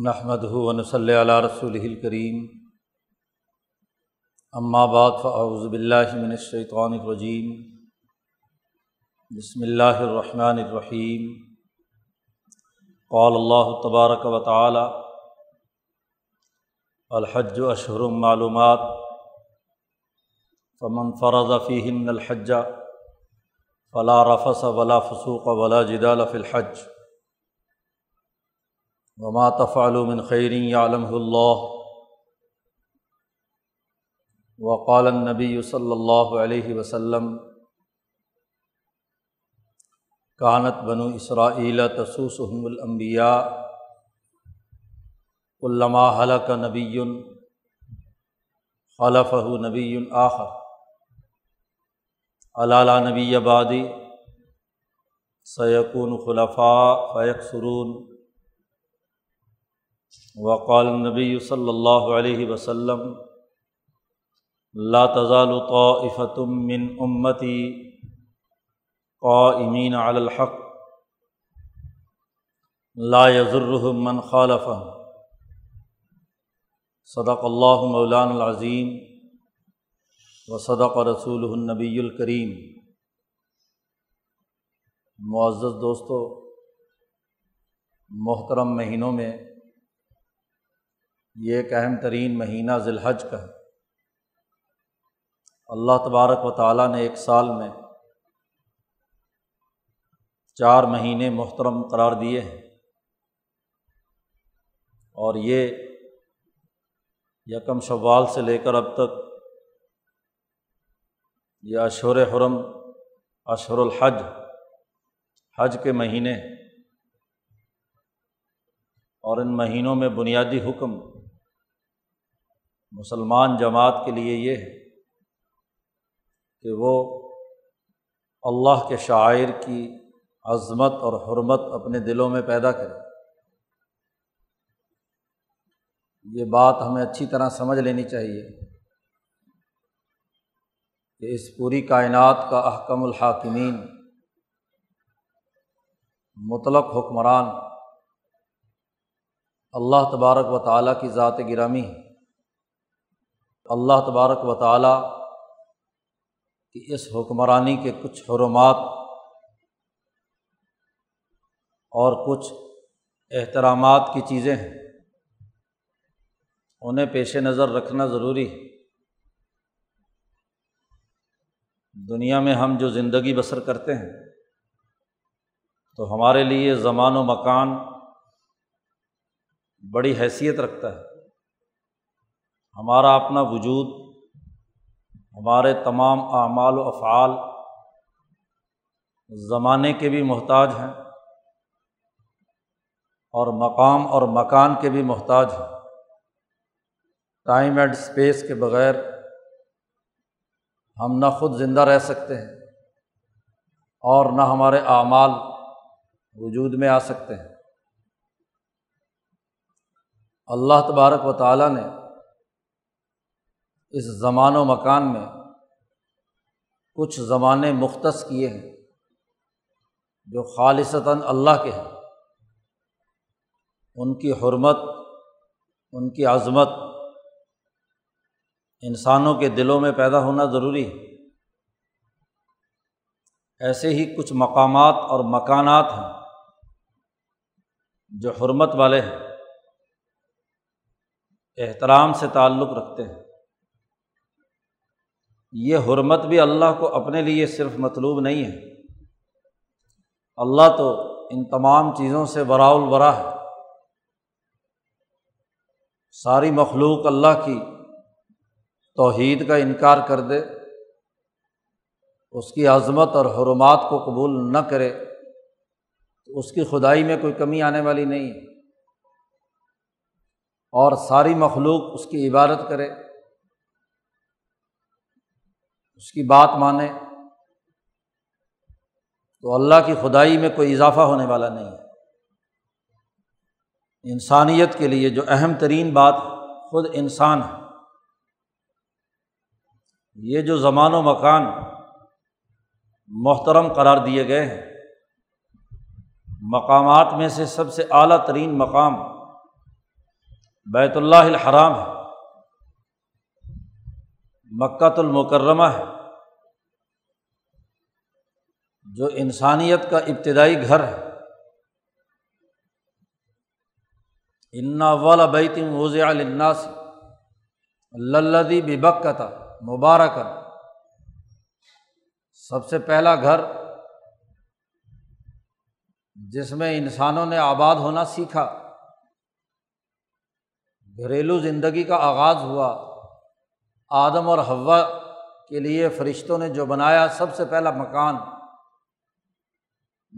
نحمد ون صلی علیہ رسول الکریم اما بعد فاعوذ باللہ من الشیطان الرجیم بسم اللہ الرحمن الرحیم قال اللہ تبارک و تعالی الحج اشہر معلومات. فمن فرض فیہن الحج فلا رفس ولا فسوق ولا جدال فی الحج. وما تفعل من خیر عالم اللہ وقال النبی صلی اللہ علیہ وسلم کانت بنو اسرائیل تسوسحم الانبیاء علامہ حلق نبی خلف نبی آخر. علالہ نبی آبادی سیقون خلفاء فیق سرون وقال نبی صلی اللہ علیہ وسلم، لا تزال طائفة من امتی قائمین علی الحق، لا يضرهم من خالفهم. صدق اللہ مولان العظیم و صدق رسول النبی الکریم معزز دوستو، محترم مہینوں میں یہ ایک اہم ترین مہینہ ذی الحج کا ہے۔ اللہ تبارک و تعالیٰ نے ایک سال میں چار مہینے محترم قرار دیے ہیں۔ اور یہ یکم شوال سے لے کر اب تک یہ اشور حرم اشہر الحج، حج کے مہینے اور ان مہینوں میں بنیادی حکم مسلمان جماعت کے لیے یہ ہے کہ وہ اللہ کے شاعر کی عظمت اور حرمت اپنے دلوں میں پیدا کرے۔ یہ بات ہمیں اچھی طرح سمجھ لینی چاہیے کہ اس پوری کائنات کا احکم الحاکمین، مطلق حکمران اللہ تبارک و تعالیٰ کی ذات گرامی ہے اللہ تبارک و تعالیٰ کی اس حکمرانی کے کچھ حرمات اور کچھ احترامات کی چیزیں ہیں۔ انہیں پیش نظر رکھنا ضروری ہے۔ دنیا میں ہم جو زندگی بسر کرتے ہیں، تو ہمارے لیے زمان و مکان بڑی حیثیت رکھتا ہے۔ ہمارا اپنا وجود، ہمارے تمام اعمال و افعال زمانے کے بھی محتاج ہیں اور مقام اور مکان کے بھی محتاج ہیں۔ ٹائم اینڈ اسپیس کے بغیر ہم نہ خود زندہ رہ سکتے ہیں اور نہ ہمارے اعمال وجود میں آ سکتے ہیں۔ اللہ تبارک و تعالیٰ نے اس زمان و مکان میں کچھ زمانے مختص کیے ہیں جو خالصتاً اللہ کے ہیں۔ ان کی حرمت، ان کی عظمت انسانوں کے دلوں میں پیدا ہونا ضروری ہے۔ ایسے ہی کچھ مقامات اور مکانات ہیں جو حرمت والے ہیں، احترام سے تعلق رکھتے ہیں۔ یہ حرمت بھی اللہ کو اپنے لیے صرف مطلوب نہیں ہے۔ اللہ تو ان تمام چیزوں سے برا البرا ہے۔ ساری مخلوق اللہ کی توحید کا انکار کر دے۔ اس کی عظمت اور حرمات کو قبول نہ کرے۔ تو اس کی خدائی میں کوئی کمی آنے والی نہیں۔ ہے اور ساری مخلوق اس کی عبادت کرے۔ اس کی بات مانے تو اللہ کی خدائی میں کوئی اضافہ ہونے والا نہیں ہے۔ انسانیت کے لیے جو اہم ترین بات خود انسان ہے، یہ جو زمان و مکان محترم قرار دیے گئے ہیں، مقامات میں سے سب سے اعلیٰ ترین مقام بیت اللہ الحرام ہے۔ مکہ المکرمہ ہے، جو انسانیت کا ابتدائی گھر ہے۔ انا والا بیتم وز الناس للدی بکتا مبارکن سب سے پہلا گھر جس میں انسانوں نے آباد ہونا سیکھا، گھریلو زندگی کا آغاز ہوا۔ آدم اور ہوا کے لیے فرشتوں نے جو بنایا سب سے پہلا مکان،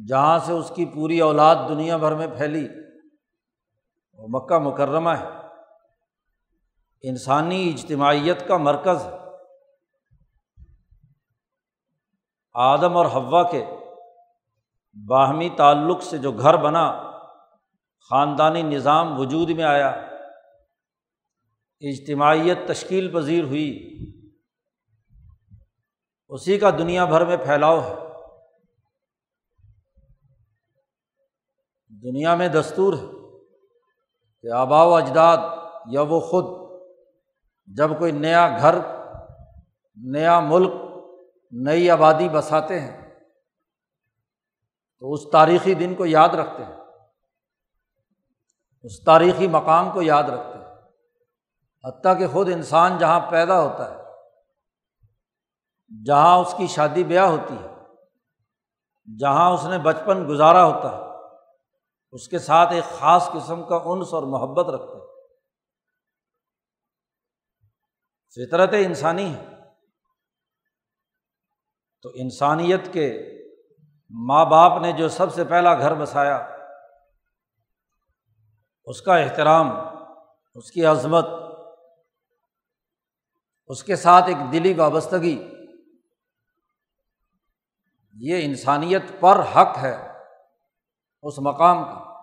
جہاں سے اس کی پوری اولاد دنیا بھر میں پھیلی، وہ مکہ مکرمہ ہے۔ انسانی اجتماعیت کا مرکز ہے۔ آدم اور ہوا کے باہمی تعلق سے جو گھر بنا، خاندانی نظام وجود میں آیا۔ اجتماعیت تشکیل پذیر ہوئی۔ اسی کا دنیا بھر میں پھیلاؤ ہے۔ دنیا میں دستور ہے کہ آبا و اجداد یا وہ خود جب کوئی نیا گھر، نیا ملک، نئی آبادی بساتے ہیں تو اس تاریخی دن کو یاد رکھتے ہیں۔ اس تاریخی مقام کو یاد رکھتے ہیں۔ حتیٰ کہ خود انسان جہاں پیدا ہوتا ہے، جہاں اس کی شادی بیاہ ہوتی ہے، جہاں اس نے بچپن گزارا ہوتا ہے، اس کے ساتھ ایک خاص قسم کا انس اور محبت رکھتے ہیں۔ فطرت انسانی ہے۔ تو انسانیت کے ماں باپ نے جو سب سے پہلا گھر بسایا، اس کا احترام، اس کی عظمت اس کے ساتھ ایک دلی وابستگی۔ یہ انسانیت پر حق ہے اس مقام کا۔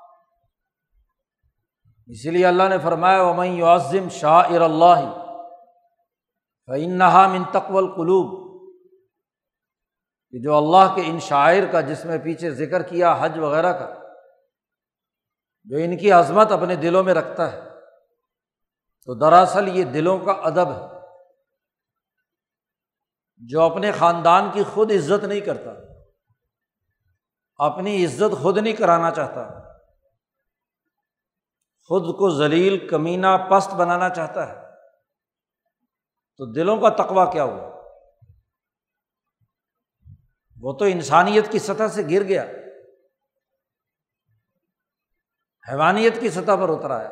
اسی لیے اللہ نے فرمایا ومئی یعظم شاہ ار اللہ فنحا من تقول قلوب کہ جو اللہ کے ان شاعر کا جس میں پیچھے ذکر کیا، حج وغیرہ کا، جو ان کی عظمت اپنے دلوں میں رکھتا ہے، تو دراصل یہ دلوں کا ادب ہے۔ جو اپنے خاندان کی خود عزت نہیں کرتا، اپنی عزت خود نہیں کرانا چاہتا، خود کو ذلیل، کمینہ، پست بنانا چاہتا ہے، تو دلوں کا تقوا کیا ہوا؟ وہ تو انسانیت کی سطح سے گر گیا، حیوانیت کی سطح پر اتر آیا۔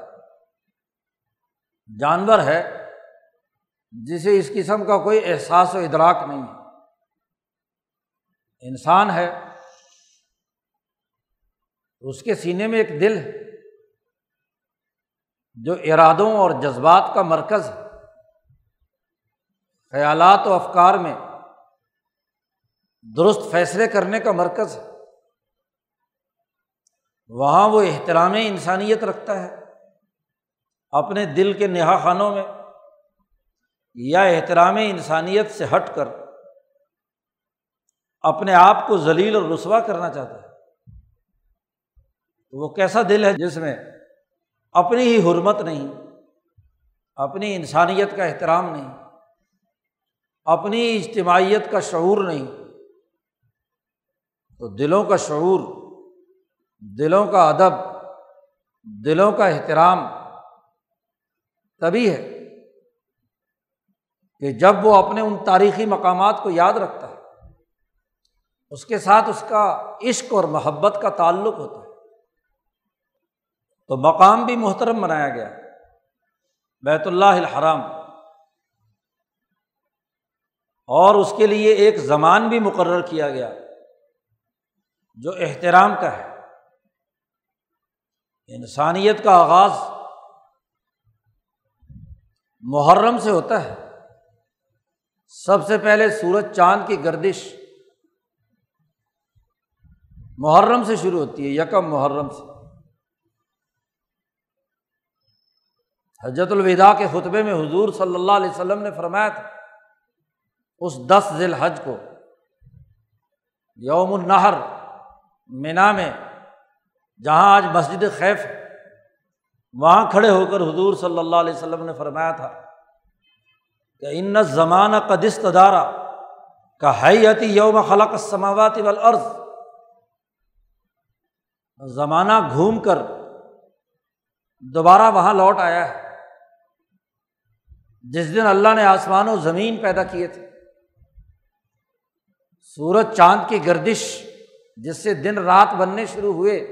جانور ہے جسے اس قسم کا کوئی احساس و ادراک نہیں ہے۔ انسان ہے۔ اس کے سینے میں ایک دل ہے۔ جو ارادوں اور جذبات کا مرکز ہے۔ خیالات و افکار میں درست فیصلے کرنے کا مرکز ہے۔ وہاں وہ احترام انسانیت رکھتا ہے۔ اپنے دل کے نہا خانوں میں یا احترام انسانیت سے ہٹ کر اپنے آپ کو ذلیل اور رسوا کرنا چاہتا ہے، تو وہ کیسا دل ہے جس میں اپنی ہی حرمت نہیں، اپنی انسانیت کا احترام نہیں، اپنی اجتماعیت کا شعور نہیں۔ تو دلوں کا شعور، دلوں کا ادب، دلوں کا احترام تبھی ہے۔ کہ جب وہ اپنے ان تاریخی مقامات کو یاد رکھتا ہے، اس کے ساتھ اس کا عشق اور محبت کا تعلق ہوتا ہے۔ تو مقام بھی محترم بنایا گیا۔ بیت اللہ الحرام۔ اور اس کے لیے ایک زمان بھی مقرر کیا گیا جو احترام کا ہے۔ انسانیت کا آغاز محرم سے ہوتا ہے۔ سب سے پہلے سورج چاند کی گردش محرم سے شروع ہوتی ہے، یکم محرم سے۔ حجت الوداع کے خطبے میں حضور صلی اللہ علیہ وسلم نے فرمایا تھا، اس دس ذیل حج کو، یوم النہر، مینا میں، جہاں آج مسجد خیف وہاں کھڑے ہو کر حضور صلی اللہ علیہ وسلم نے فرمایا تھا کہ ان زمانہ کا دست دارا کا حیتی یوم خلق سماوات والارض۔ زمانہ گھوم کر دوبارہ وہاں لوٹ آیا ہے۔ جس دن اللہ نے آسمان و زمین پیدا کیے تھے۔ سورج چاند کی گردش جس سے دن رات بننے شروع ہوئے۔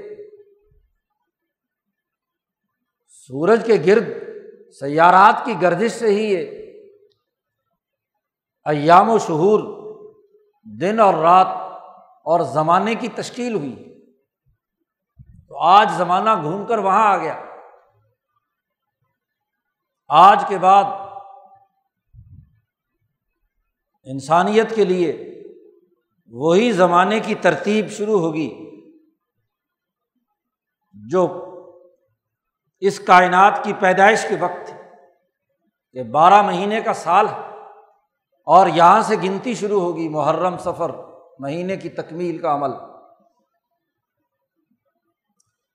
سورج کے گرد سیارات کی گردش سے ہی یہ ایام و شہور، دن اور رات اور زمانے کی تشکیل ہوئی۔ تو آج زمانہ گھوم کر وہاں آ گیا۔ آج کے بعد انسانیت کے لیے وہی زمانے کی ترتیب شروع ہوگی جو اس کائنات کی پیدائش کے وقت تھی کہ بارہ مہینے کا سال ہے۔ اور یہاں سے گنتی شروع ہوگی محرم سفر، مہینے کی تکمیل کا عمل۔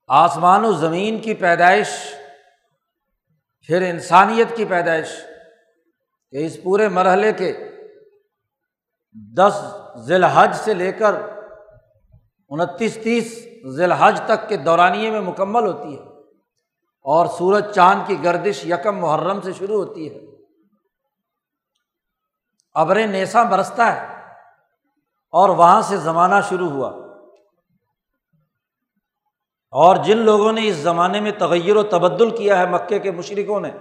آسمان و زمین کی پیدائش، پھر انسانیت کی پیدائش، کہ اس پورے مرحلے کے دس ذی الحج سے لے کر انتیس تیس ذی الحج تک کے دورانیے میں مکمل ہوتی ہے اور سورج چاند کی گردش یکم محرم سے شروع ہوتی ہے۔ ابر نیسا برستا ہے اور وہاں سے زمانہ شروع ہوا۔ اور جن لوگوں نے اس زمانے میں تغیر و تبدل کیا ہے مکے کے مشرقوں نے،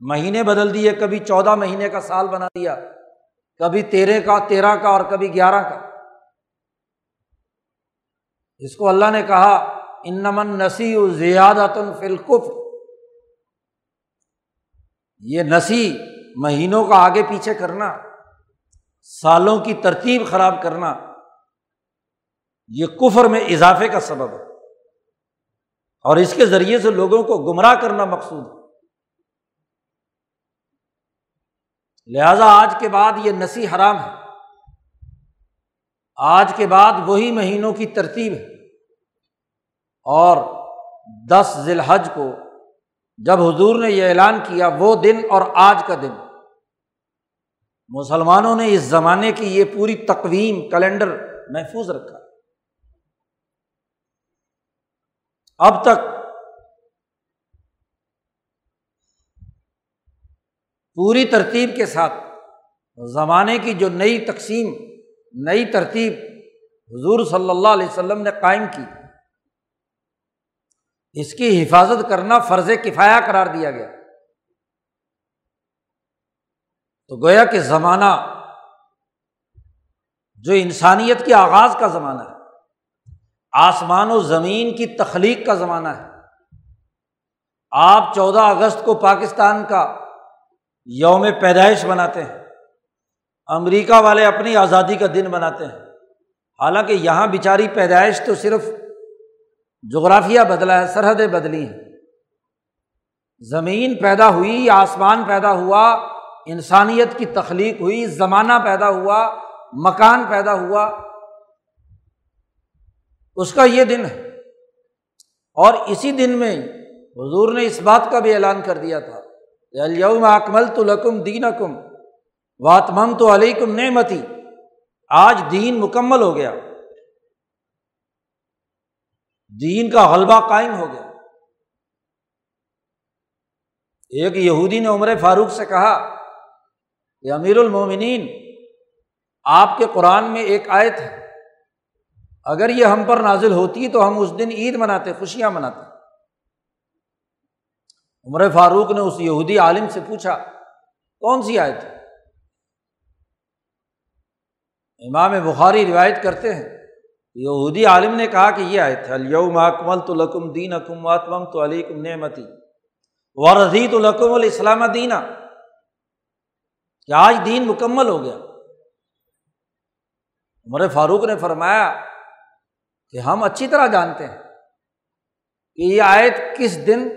مہینے بدل دیے، کبھی چودہ مہینے کا سال بنا دیا، کبھی تیرہ کا تیرہ کا اور کبھی گیارہ کا۔ اس کو اللہ نے کہا ان نمن نسی زیادت فلقف یہ نسی مہینوں کا آگے پیچھے کرنا، سالوں کی ترتیب خراب کرنا، یہ کفر میں اضافے کا سبب ہے۔ اور اس کے ذریعے سے لوگوں کو گمراہ کرنا مقصود ہے۔ لہذا آج کے بعد یہ نسی حرام ہے۔ آج کے بعد وہی مہینوں کی ترتیب ہے۔ اور دس ذی الحج کو جب حضور نے یہ اعلان کیا وہ دن اور آج کا دن۔ مسلمانوں نے اس زمانے کی یہ پوری تقویم، کیلنڈر محفوظ رکھا۔ اب تک پوری ترتیب کے ساتھ زمانے کی جو نئی تقسیم، نئی ترتیب حضور صلی اللہ علیہ وسلم نے قائم کی۔ اس کی حفاظت کرنا فرض کفایا قرار دیا گیا۔ تو گویا کہ زمانہ جو انسانیت کے آغاز کا زمانہ ہے، آسمان و زمین کی تخلیق کا زمانہ ہے۔ آپ چودہ اگست کو پاکستان کا یوم پیدائش مناتے ہیں۔ امریکہ والے اپنی آزادی کا دن مناتے ہیں۔ حالانکہ یہاں بیچاری پیدائش تو صرف جغرافیہ بدلا ہے، سرحدیں بدلی ہیں۔ زمین پیدا ہوئی، آسمان پیدا ہوا، انسانیت کی تخلیق ہوئی، زمانہ پیدا ہوا، مکان پیدا ہوا۔ اس کا یہ دن ہے۔ اور اسی دن میں حضور نے اس بات کا بھی اعلان کر دیا تھا۔ یوم اکمل تو لکم دین اکم واتمم تو علیکم نعمتی۔ آج دین مکمل ہو گیا۔ دین کا غلبہ قائم ہو گیا۔ ایک یہودی نے عمر فاروق سے کہا کہ امیر المومنین، آپ کے قرآن میں ایک آیت ہے، اگر یہ ہم پر نازل ہوتی تو ہم اس دن عید مناتے، خوشیاں مناتے۔ عمر فاروق نے اس یہودی عالم سے پوچھا، کون سی آیت ہے؟ امام بخاری روایت کرتے ہیں یہودی عالم نے کہا کہ یہ آئے تھے الوم اکمل تو لکم دین اکم واتم تو علی کم نعمتی ورضی تو لکم الاسلام دینا کہ آج دین مکمل ہو گیا۔ عمر فاروق نے فرمایا کہ ہم اچھی طرح جانتے ہیں کہ یہ آیت کس دن،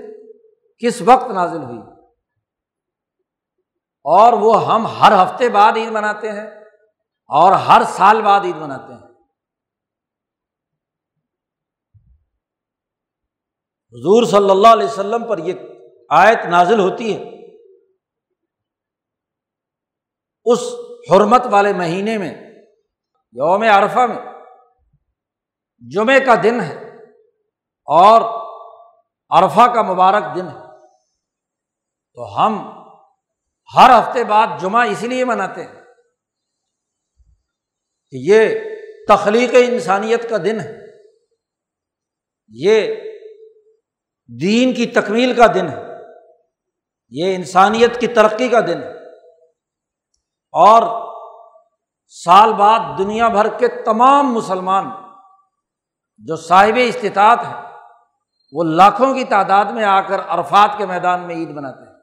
کس وقت نازل ہوئی۔ اور وہ ہم ہر ہفتے بعد عید مناتے ہیں اور ہر سال بعد عید مناتے ہیں۔ حضور صلی اللہ علیہ وسلم پر یہ آیت نازل ہوتی ہے اس حرمت والے مہینے میں، یوم عرفہ میں جمعے کا دن ہے اور عرفہ کا مبارک دن ہے۔ تو ہم ہر ہفتے بعد جمعہ اسی لیے مناتے ہیں کہ یہ تخلیق انسانیت کا دن ہے۔ یہ دین کی تکمیل کا دن ہے۔ یہ انسانیت کی ترقی کا دن ہے۔ اور سال بعد دنیا بھر کے تمام مسلمان جو صاحب استطاعت ہیں، وہ لاکھوں کی تعداد میں آ کر عرفات کے میدان میں عید مناتے ہیں۔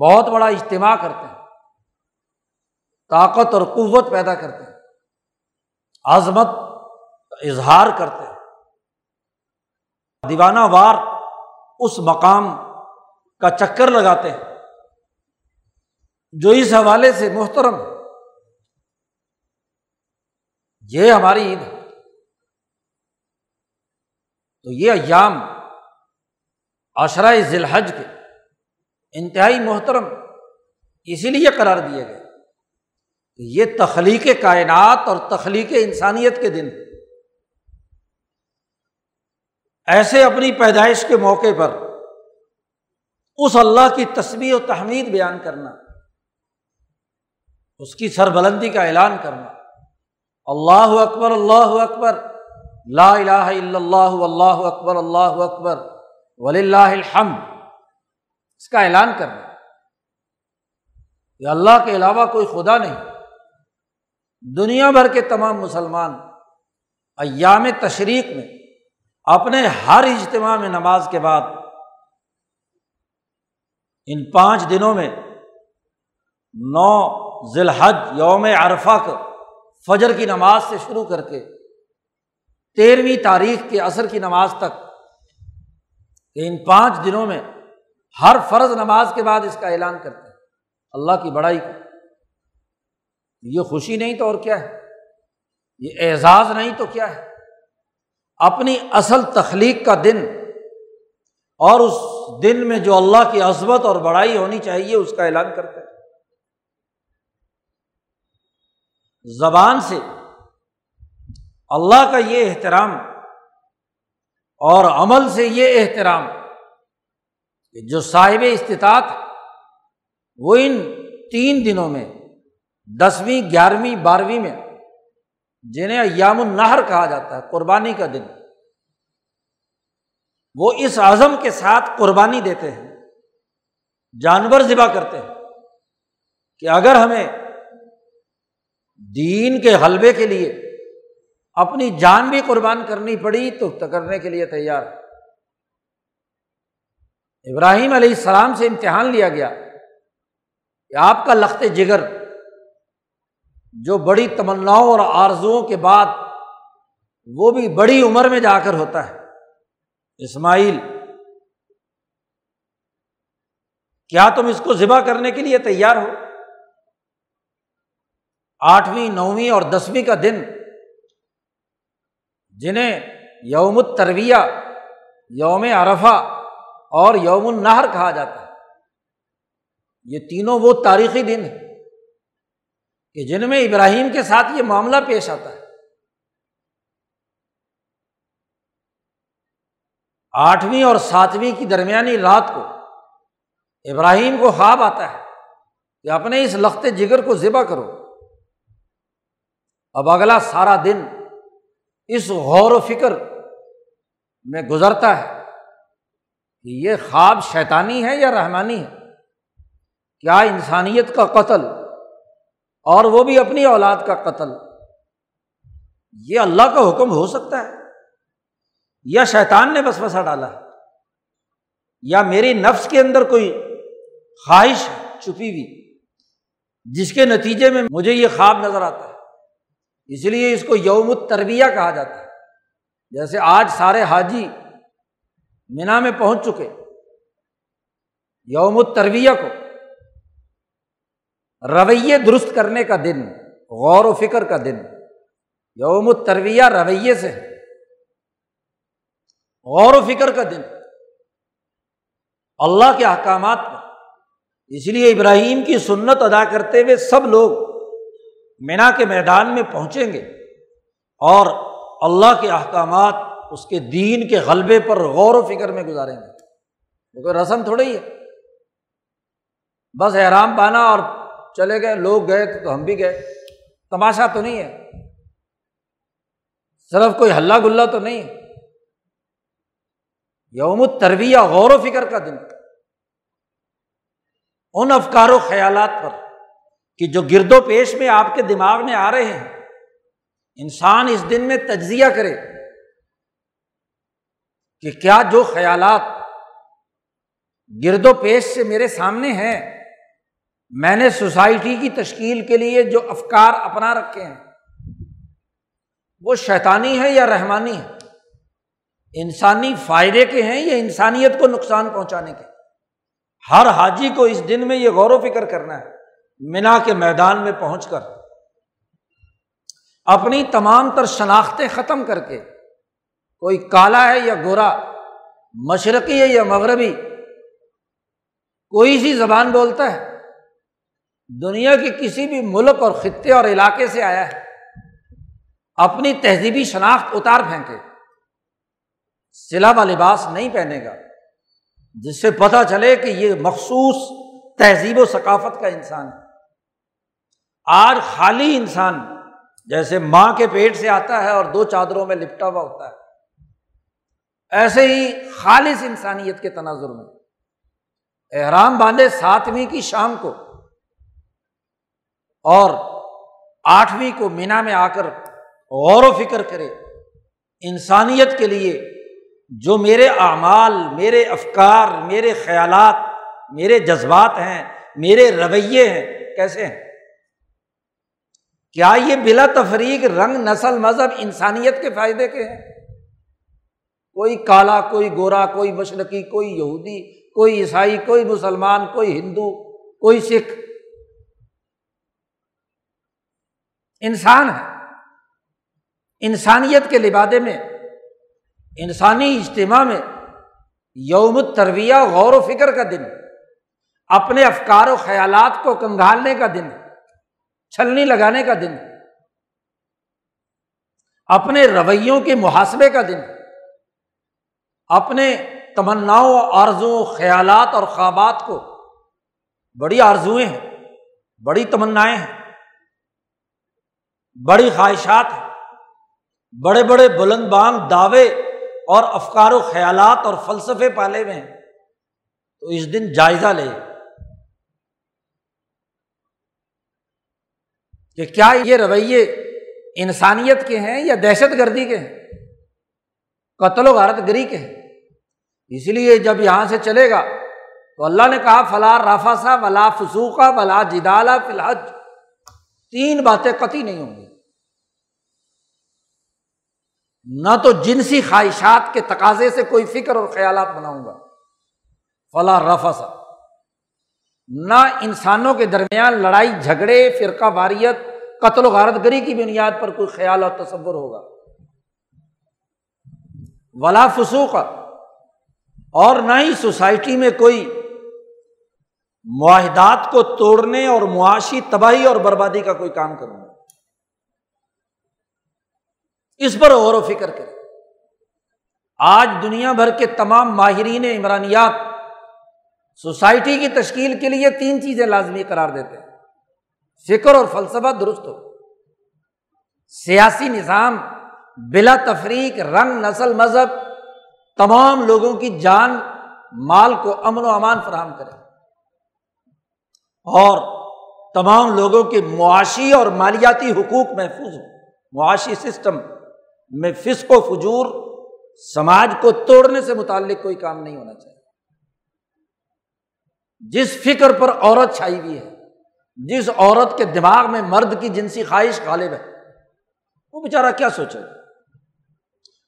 بہت بڑا اجتماع کرتے ہیں۔ طاقت اور قوت پیدا کرتے ہیں۔ عظمت اظہار کرتے ہیں۔ دیوانہ وار اس مقام کا چکر لگاتے ہیں، جو اس حوالے سے محترم، یہ ہماری عید ہے۔ تو یہ ایام عشرۂ ذی الحج کے انتہائی محترم اسی لیے قرار دیے گئے کہ یہ تخلیق کائنات اور تخلیق انسانیت کے دن ایسے اپنی پیدائش کے موقع پر اس اللہ کی تصویر و تحمید بیان کرنا، اس کی سربلندی کا اعلان کرنا۔ اللہ اکبر اللہ اکبر۔ لا الہ الا اللہ اللہ اکبر اللہ اکبر۔ ولی اللہ الحمد۔ اس کا اعلان کرنا۔ کہ اللہ کے علاوہ کوئی خدا نہیں۔ دنیا بھر کے تمام مسلمان ایام تشریق میں اپنے ہر اجتماع میں نماز کے بعد ان پانچ دنوں میں نو ذی الحج یوم عرفہ کو فجر کی نماز سے شروع کر کے تیرہویں تاریخ کے عصر کی نماز تک کہ ان پانچ دنوں میں ہر فرض نماز کے بعد اس کا اعلان کرتے ہیں۔ اللہ کی بڑائی کو۔ یہ خوشی نہیں تو اور کیا ہے؟ یہ اعزاز نہیں تو کیا ہے؟ اپنی اصل تخلیق کا دن اور اس دن میں جو اللہ کی عظمت اور بڑائی ہونی چاہیے، اس کا اعلان کرتے ہیں۔ زبان سے اللہ کا یہ احترام اور عمل سے یہ احترام کہ جو صاحب استطاعت وہ ان تین دنوں میں، دسویں، گیارہویں، بارہویں میں جنہیں ایام النہر کہا جاتا ہے، قربانی کا دن۔ وہ اس عزم کے ساتھ قربانی دیتے ہیں، جانور ذبح کرتے ہیں کہ اگر ہمیں دین کے حلبے کے لیے اپنی جان بھی قربان کرنی پڑی تو کرنے کے لیے تیار۔ ابراہیم علیہ السلام سے امتحان لیا گیا کہ آپ کا لخت جگر جو بڑی تمناؤں اور آرزوؤں کے بعد وہ بھی بڑی عمر میں جا کر ہوتا ہے۔ اسماعیل، کیا تم اس کو ذبح کرنے کے لیے تیار ہو؟ آٹھویں، نویں اور دسویں کا دن، جنہیں یوم الترویہ، یوم عرفہ اور یوم النہر کہا جاتا ہے۔ یہ تینوں وہ تاریخی دن ہیں۔ کہ جن میں ابراہیم کے ساتھ یہ معاملہ پیش آتا ہے۔ آٹھویں اور ساتویں کی درمیانی رات کو ابراہیم کو خواب آتا ہے کہ اپنے اس لخت جگر کو ذبح کرو۔ اب اگلا سارا دن اس غور و فکر میں گزرتا ہے کہ یہ خواب شیطانی ہے یا رحمانی ہے؟ کیا انسانیت کا قتل اور وہ بھی اپنی اولاد کا قتل۔ یہ اللہ کا حکم ہو سکتا ہے۔ یا شیطان نے بس بسا ڈالا ہے۔ یا میری نفس کے اندر کوئی خواہش چھپی ہوئی۔ جس کے نتیجے میں مجھے یہ خواب نظر آتا ہے۔ اس لیے اس کو یوم التربیہ کہا جاتا ہے۔ جیسے آج سارے حاجی مینا میں پہنچ چکے۔ یوم التربیہ کو رویے درست کرنے کا دن، غور و فکر کا دن۔ یوم التربیہ رویے سے۔ غور و فکر کا دن۔ اللہ کے احکامات پر۔ اس لیے ابراہیم کی سنت ادا کرتے ہوئے سب لوگ مینا کے میدان میں پہنچیں گے اور اللہ کے احکامات اس کے دین کے غلبے پر غور و فکر میں گزاریں گے۔ کیونکہ رسم تھوڑی ہے۔ بس احرام بانا اور چلے گئے، لوگ گئے تو ہم بھی گئے۔ تماشا تو نہیں ہے۔ صرف کوئی ہلہ گلا تو نہیں۔ ہے یوم ترویہ غور و فکر کا دن۔ ان افکار و خیالات پر کہ جو گرد و پیش میں آپ کے دماغ میں آ رہے ہیں، انسان اس دن میں تجزیہ کرے کہ کیا جو خیالات گرد و پیش سے میرے سامنے ہیں میں نے سوسائٹی کی تشکیل کے لیے جو افکار اپنا رکھے ہیں، وہ شیطانی ہے یا رحمانی ہے انسانی فائدے کے ہیں یا انسانیت کو نقصان پہنچانے کے؟ ہر حاجی کو اس دن میں یہ غور و فکر کرنا ہے، مینا کے میدان میں پہنچ کر۔ اپنی تمام تر شناختیں ختم کر کے۔ کوئی کالا ہے یا گورا، مشرقی ہے یا مغربی، کوئی سی زبان بولتا ہے۔ دنیا کے کسی بھی ملک اور خطے اور علاقے سے آیا ہے، اپنی تہذیبی شناخت اتار پھینکے۔ سلا لباس نہیں پہنے گا، جس سے پتہ چلے کہ یہ مخصوص تہذیب و ثقافت کا انسان ہے۔ آج خالی انسان جیسے ماں کے پیٹ سے آتا ہے اور دو چادروں میں لپٹا ہوا ہوتا ہے۔ ایسے ہی خالص انسانیت کے تناظر میں۔ احرام باندھے ساتویں کی شام کو اور آٹھویں کو مینا میں آ کر غور و فکر کرے، انسانیت کے لیے جو میرے اعمال، میرے افکار، میرے خیالات، میرے جذبات ہیں، میرے رویے ہیں، کیسے ہیں؟ کیا یہ بلا تفریق رنگ، نسل، مذہب، انسانیت کے فائدے کے ہیں؟ کوئی کالا، کوئی گورا، کوئی مشرقی، کوئی یہودی، کوئی عیسائی، کوئی مسلمان، کوئی ہندو، کوئی سکھ انسان ہے۔ انسانیت کے لبادے میں، انسانی اجتماع میں یوم ترویہ غور و فکر کا دن، اپنے افکار و خیالات کو کنگھالنے کا دن، چھلنی لگانے کا دن، اپنے رویوں کے محاسبے کا دن، اپنے تمناؤں آرزو خیالات اور خوابات کو بڑی آرزویں ہیں، بڑی تمنائیں ہیں۔ بڑی خواہشات ہیں۔ بڑے بڑے بلند بان دعوے اور افکار و خیالات اور فلسفے پالے ہوئے ہیں۔ تو اس دن جائزہ لے۔ کہ کیا یہ رویے انسانیت کے ہیں یا دہشت گردی کے ہیں؟ قتل و غارت گری کے ہیں۔ اس لیے جب یہاں سے چلے گا تو اللہ نے کہا فلاں رافا سا ولا فسوقہ ولا جدالا فی الحج۔ تین باتیں قطعی نہیں ہوں گی۔ نہ تو جنسی خواہشات کے تقاضے سے کوئی فکر اور خیالات بناؤں گا۔ فلاں رفسا نہ انسانوں کے درمیان لڑائی، جھگڑے، فرقہ، واریت، قتل و غارت گری کی بنیاد پر کوئی خیال اور تصور ہوگا۔ ولا فسوق۔ اور نہ ہی سوسائٹی میں کوئی معاہدات کو توڑنے اور معاشی تباہی اور بربادی کا کوئی کام کروں گا۔ اس پر غور و فکر کرے آج دنیا بھر کے تمام ماہرین عمرانیات سوسائٹی کی تشکیل کے لیے تین چیزیں لازمی قرار دیتے ہیں۔ فکر اور فلسفہ درست ہو۔ سیاسی نظام بلا تفریق، رنگ، نسل، مذہب، تمام لوگوں کی جان، مال کو امن و امان فراہم کرے۔ اور تمام لوگوں کے معاشی اور مالیاتی حقوق محفوظ ہو معاشی سسٹم میں فسق و فجور سماج کو توڑنے سے متعلق کوئی کام نہیں ہونا چاہیے۔ جس فکر پر عورت چھائی ہوئی ہے، جس عورت کے دماغ میں مرد کی جنسی خواہش غالب ہے، وہ بیچارہ کیا سوچے؟ گا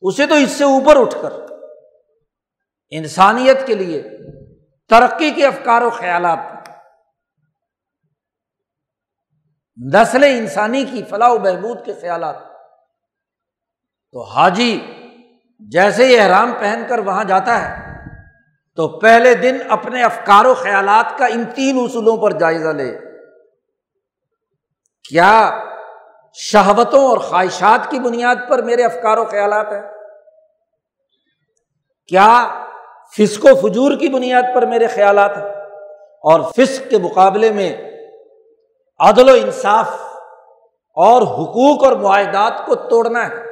اسے تو اس سے اوپر اٹھ کر انسانیت کے لیے ترقی کے افکار و خیالات، نسل انسانی کی فلاح و بہبود کے خیالات تو حاجی جیسے ہی احرام پہن کر وہاں جاتا ہے، تو پہلے دن اپنے افکار و خیالات کا ان تین اصولوں پر جائزہ لے۔ کیا شہوتوں اور خواہشات کی بنیاد پر میرے افکار و خیالات ہیں؟ کیا فسق و فجور کی بنیاد پر میرے خیالات ہیں؟ اور فسق کے مقابلے میں عدل و انصاف اور حقوق اور معاہدات کو توڑنا ہے۔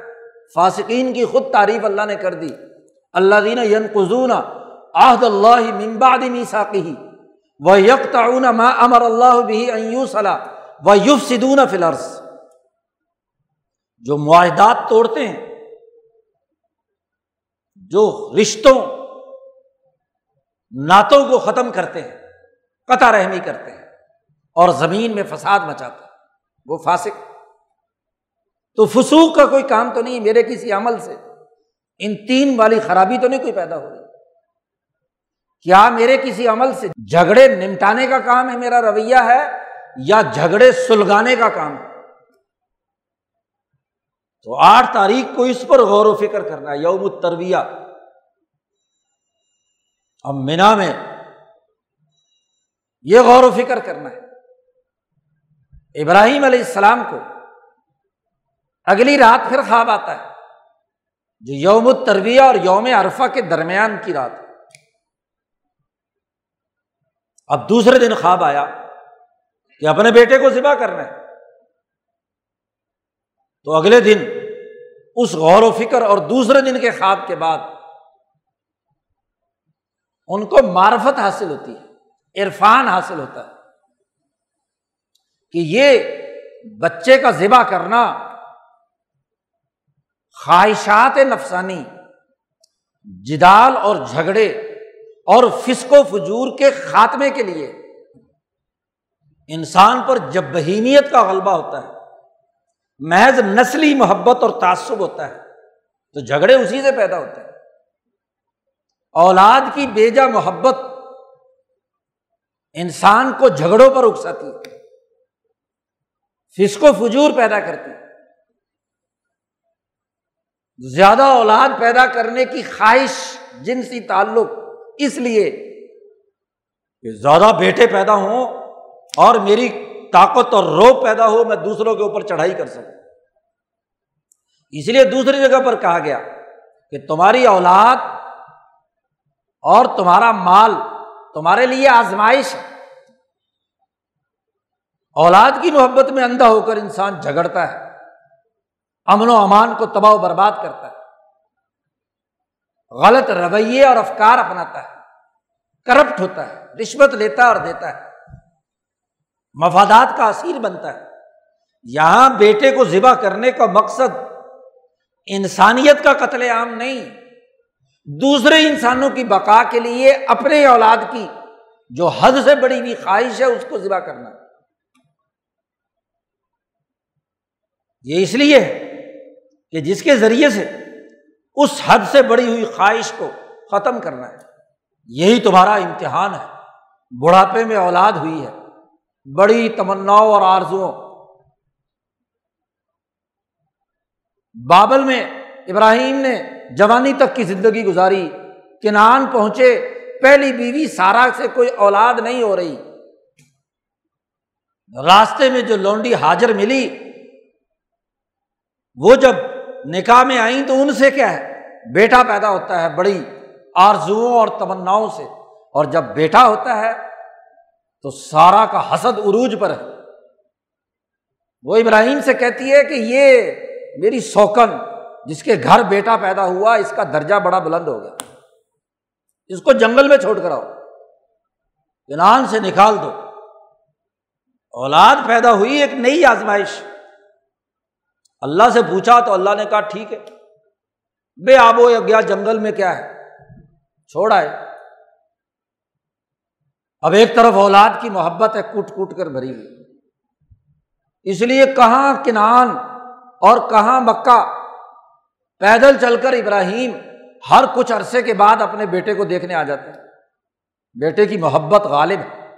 فاسقین کی خود تعریف اللہ نے کر دی۔ اللہ دین ین قزون آحد اللہ ممباد میساکی و یک تعاون ما امر اللہ بھی صلاح و یوف سدون فلرس جو معاہدات توڑتے ہیں، جو رشتوں، نعتوں کو ختم کرتے ہیں، قطع رحمی کرتے ہیں اور زمین میں فساد مچاتے ہیں۔ وہ فاسق تو فسوق کا کوئی کام تو نہیں میرے کسی عمل سے۔ ان تین والی خرابی تو نہیں کوئی پیدا ہو رہی۔ کیا میرے کسی عمل سے جھگڑے نمٹانے کا کام ہے میرا رویہ ہے یا جھگڑے سلگانے کا کام ہے؟ تو آٹھ تاریخ کو اس پر غور و فکر کرنا ہے یوم الترویہ۔ اب مینا میں یہ غور و فکر کرنا ہے۔ ابراہیم علیہ السلام کو اگلی رات پھر خواب آتا ہے۔ جو یوم الترویہ اور یوم عرفہ کے درمیان کی رات۔ اب دوسرے دن خواب آیا کہ اپنے بیٹے کو ذبح کرنا ہے۔ تو اگلے دن اس غور و فکر اور دوسرے دن کے خواب کے بعد ان کو معرفت حاصل ہوتی ہے، عرفان حاصل ہوتا ہے کہ یہ بچے کا ذبح کرنا خواہشات نفسانی، جدال اور جھگڑے اور فسق و فجور کے خاتمے کے لیے انسان پر جب بہیمیت کا غلبہ ہوتا ہے، محض نسلی محبت اور تعصب ہوتا ہے، تو جھگڑے اسی سے پیدا ہوتے ہیں۔ اولاد کی بیجا محبت انسان کو جھگڑوں پر اکساتی، فسق و فجور پیدا کرتی۔ زیادہ اولاد پیدا کرنے کی خواہش جنسی تعلق، اس لیے کہ زیادہ بیٹے پیدا ہوں اور میری طاقت اور روب پیدا ہو، میں دوسروں کے اوپر چڑھائی کر سکوں۔ اس لیے دوسری جگہ پر کہا گیا کہ تمہاری اولاد اور تمہارا مال تمہارے لیے آزمائش ہے۔ اولاد کی محبت میں اندھا ہو کر انسان جھگڑتا ہے۔ امن و امان کو تباہ و برباد کرتا ہے۔ غلط رویے اور افکار اپناتا ہے۔ کرپٹ ہوتا ہے۔ رشوت لیتا ہے اور دیتا ہے۔ مفادات کا اصیر بنتا ہے۔ یہاں بیٹے کو ذبح کرنے کا مقصد انسانیت کا قتل عام نہیں۔ دوسرے انسانوں کی بقا کے لیے اپنے اولاد کی جو حد سے بڑی ہوئی خواہش ہے اس کو ذبح کرنا۔ یہ اس لیے کہ جس کے ذریعے سے اس حد سے بڑی ہوئی خواہش کو ختم کرنا ہے۔ یہی تمہارا امتحان ہے۔ بڑھاپے میں اولاد ہوئی ہے۔ بڑی تمناؤں اور آرزو بابل میں ابراہیم نے جوانی تک کی زندگی گزاری۔ کنان پہنچے۔ پہلی بیوی سارا سے کوئی اولاد نہیں ہو رہی۔ راستے میں جو لونڈی حاجر ملی، وہ جب نکاح میں آئیں تو ان سے کیا ہے؟ بیٹا پیدا ہوتا ہے بڑی آرزو اور تمناؤں سے۔ اور جب بیٹا ہوتا ہے تو سارا کا حسد عروج پر ہے۔ وہ ابراہیم سے کہتی ہے کہ یہ میری سوکن جس کے گھر بیٹا پیدا ہوا، اس کا درجہ بڑا بلند ہو گیا۔ اس کو جنگل میں چھوڑ کر آؤ۔ کنان سے نکال دو۔ اولاد پیدا ہوئی ایک نئی آزمائش۔ اللہ سے پوچھا تو اللہ نے کہا ٹھیک ہے۔ بے آبو یا گیا جنگل میں کیا ہے؟ چھوڑ آئے۔ اب ایک طرف اولاد کی محبت ہے کوٹ کوٹ کر بھری ہوئی۔ اس لیے کہاں کنان اور کہاں مکہ؟ پیدل چل کر ابراہیم ہر کچھ عرصے کے بعد اپنے بیٹے کو دیکھنے آ جاتے ہیں۔ بیٹے کی محبت غالب ہے۔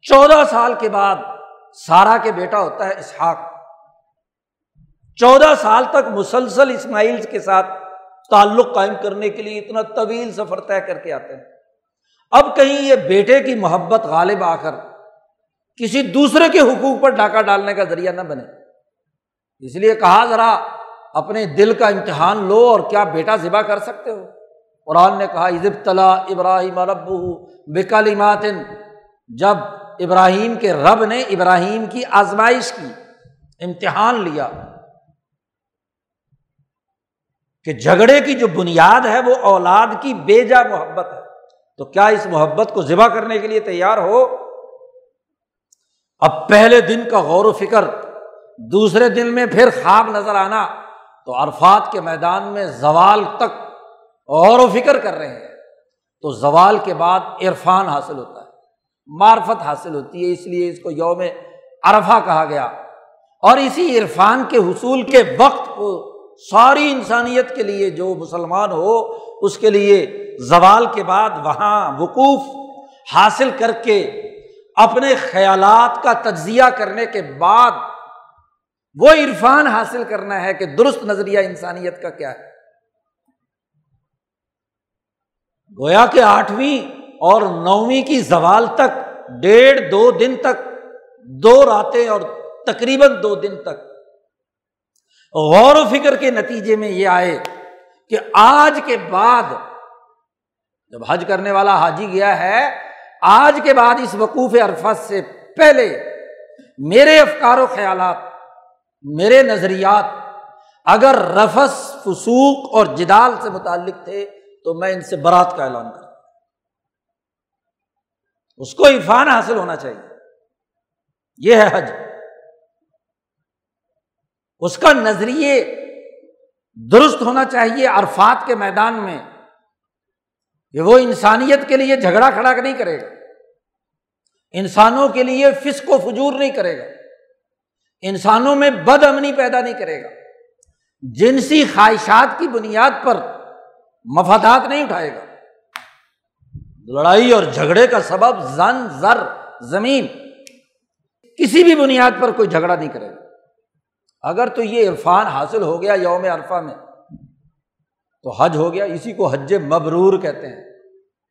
چودہ سال کے بعد سارا کے بیٹا ہوتا ہے اسحاق۔ چودہ سال تک مسلسل اسماعیل کے ساتھ تعلق قائم کرنے کے لیے اتنا طویل سفر طے کر کے آتے ہیں۔ اب کہیں یہ بیٹے کی محبت غالب آ کر کسی دوسرے کے حقوق پر ڈاکہ ڈالنے کا ذریعہ نہ بنے۔ اس لیے کہا ذرا اپنے دل کا امتحان لو اور کیا بیٹا ذبح کر سکتے ہو؟ قرآن نے کہا عزب تلا ابراہیم رب بکالمات جب ابراہیم کے رب نے ابراہیم کی آزمائش کی، امتحان لیا کہ جھگڑے کی جو بنیاد ہے وہ اولاد کی بے جا محبت ہے۔ تو کیا اس محبت کو ذبح کرنے کے لیے تیار ہو؟ اب پہلے دن کا غور و فکر، دوسرے دن میں پھر خواب نظر آنا۔ تو عرفات کے میدان میں زوال تک غور و فکر کر رہے ہیں۔ تو زوال کے بعد عرفان حاصل ہوتا ہے۔ معرفت حاصل ہوتی ہے، اس لیے اس کو یوم عرفہ کہا گیا۔ اور اسی عرفان کے حصول کے وقت کو ساری انسانیت کے لیے، جو مسلمان ہو، اس کے لیے زوال کے بعد وہاں وقوف حاصل کر کے اپنے خیالات کا تجزیہ کرنے کے بعد وہ عرفان حاصل کرنا ہے کہ درست نظریہ انسانیت کا کیا ہے۔ گویا کہ آٹھویں اور نویں کی زوال تک ڈیڑھ دو دن تک، دو راتیں اور تقریباً دو دن تک۔ غور و فکر کے نتیجے میں یہ آئے کہ آج کے بعد جب حج کرنے والا حاجی گیا ہے، آج کے بعد اس وقوف عرفت سے پہلے میرے افکار و خیالات، میرے نظریات اگر رفس، فسوق اور جدال سے متعلق تھے تو میں ان سے برات کا اعلان کروں اس کو عرفان حاصل ہونا چاہیے۔ یہ ہے حج۔ اس کا نظریے درست ہونا چاہیے عرفات کے میدان میں۔ کہ وہ انسانیت کے لیے جھگڑا کھڑا نہیں کرے گا۔ انسانوں کے لیے فسق و فجور نہیں کرے گا۔ انسانوں میں بد امنی پیدا نہیں کرے گا۔ جنسی خواہشات کی بنیاد پر مفادات نہیں اٹھائے گا۔ لڑائی اور جھگڑے کا سبب زن، زر، زمین۔ کسی بھی بنیاد پر کوئی جھگڑا نہیں کرے گا۔ اگر تو یہ عرفان حاصل ہو گیا یوم عرفہ میں، تو حج ہو گیا۔ اسی کو حج مبرور کہتے ہیں۔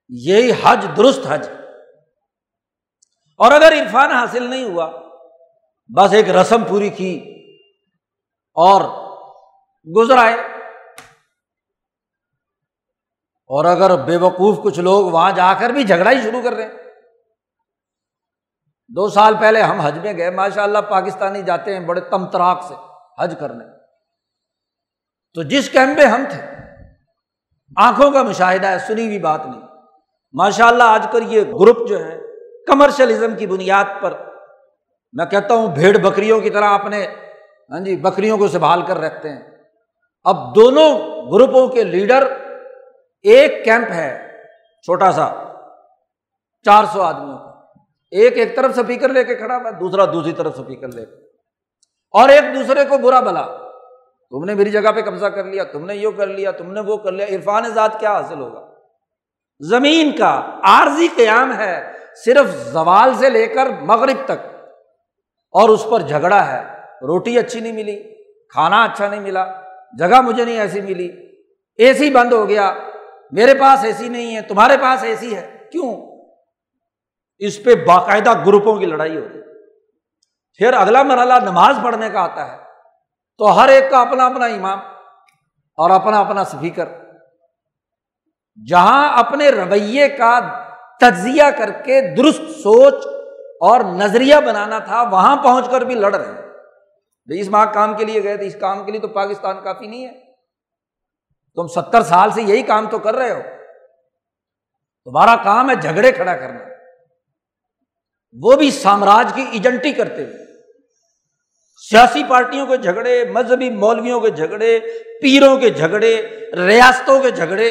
یہی حج، درست حج۔ اور اگر عرفان حاصل نہیں ہوا، بس ایک رسم پوری کی اور گزرائے۔ اور اگر بے وقوف کچھ لوگ وہاں جا کر بھی جھگڑا ہی شروع کر رہے ہیں۔ دو سال پہلے ہم حج میں گئے ماشاء اللہ پاکستانی جاتے ہیں بڑے تم تراک سے حج کرنے۔ تو جس کیمپ میں ہم تھے، آنکھوں کا مشاہدہ ہے، سنی ہوئی بات نہیں۔ ماشاء اللہ آج کل یہ گروپ جو ہے، کمرشلزم کی بنیاد پر، میں کہتا ہوں بھیڑ بکریوں کی طرح اپنے ہاں جی بکریوں کو سنبھال کر رکھتے ہیں۔ اب دونوں گروپوں کے لیڈر ایک کیمپ ہے، چھوٹا سا، چار سو آدمیوں کا۔ ایک ایک طرف سپیکر لے کے کھڑا ہوا دوسرا دوسری طرف سپیکر لے کے۔ اور ایک دوسرے کو برا بلا تم نے میری جگہ پہ قبضہ کر لیا، تم نے یہ کر لیا، تم نے وہ کر لیا۔ عرفان ذات کیا حاصل ہوگا؟ زمین کا عارضی قیام ہے صرف زوال سے لے کر مغرب تک۔ اور اس پر جھگڑا ہے۔ روٹی اچھی نہیں ملی، کھانا اچھا نہیں ملا، جگہ مجھے نہیں ایسی ملی۔ اے سی بند ہو گیا۔ میرے پاس اے سی نہیں ہے، تمہارے پاس اے سی ہے۔ کیوں؟ اس پہ باقاعدہ گروپوں کی لڑائی ہوتی پھر اگلا مرحلہ نماز پڑھنے کا آتا ہے۔ تو ہر ایک کا اپنا اپنا امام اور اپنا اپنا اسپیکر جہاں اپنے رویے کا تجزیہ کر کے درست سوچ اور نظریہ بنانا تھا، وہاں پہنچ کر بھی لڑ رہے ہیں۔ اس ماہ کام کے لیے گئے تھے، اس کام کے لیے تو پاکستان کافی نہیں ہے۔ تم ستر سال سے یہی کام تو کر رہے ہو۔ تمہارا کام ہے جھگڑے کھڑا کرنا۔ وہ بھی سامراج کی ایجنٹی کرتے ہوئے۔ سیاسی پارٹیوں کے جھگڑے، مذہبی مولویوں کے جھگڑے، پیروں کے جھگڑے، ریاستوں کے جھگڑے۔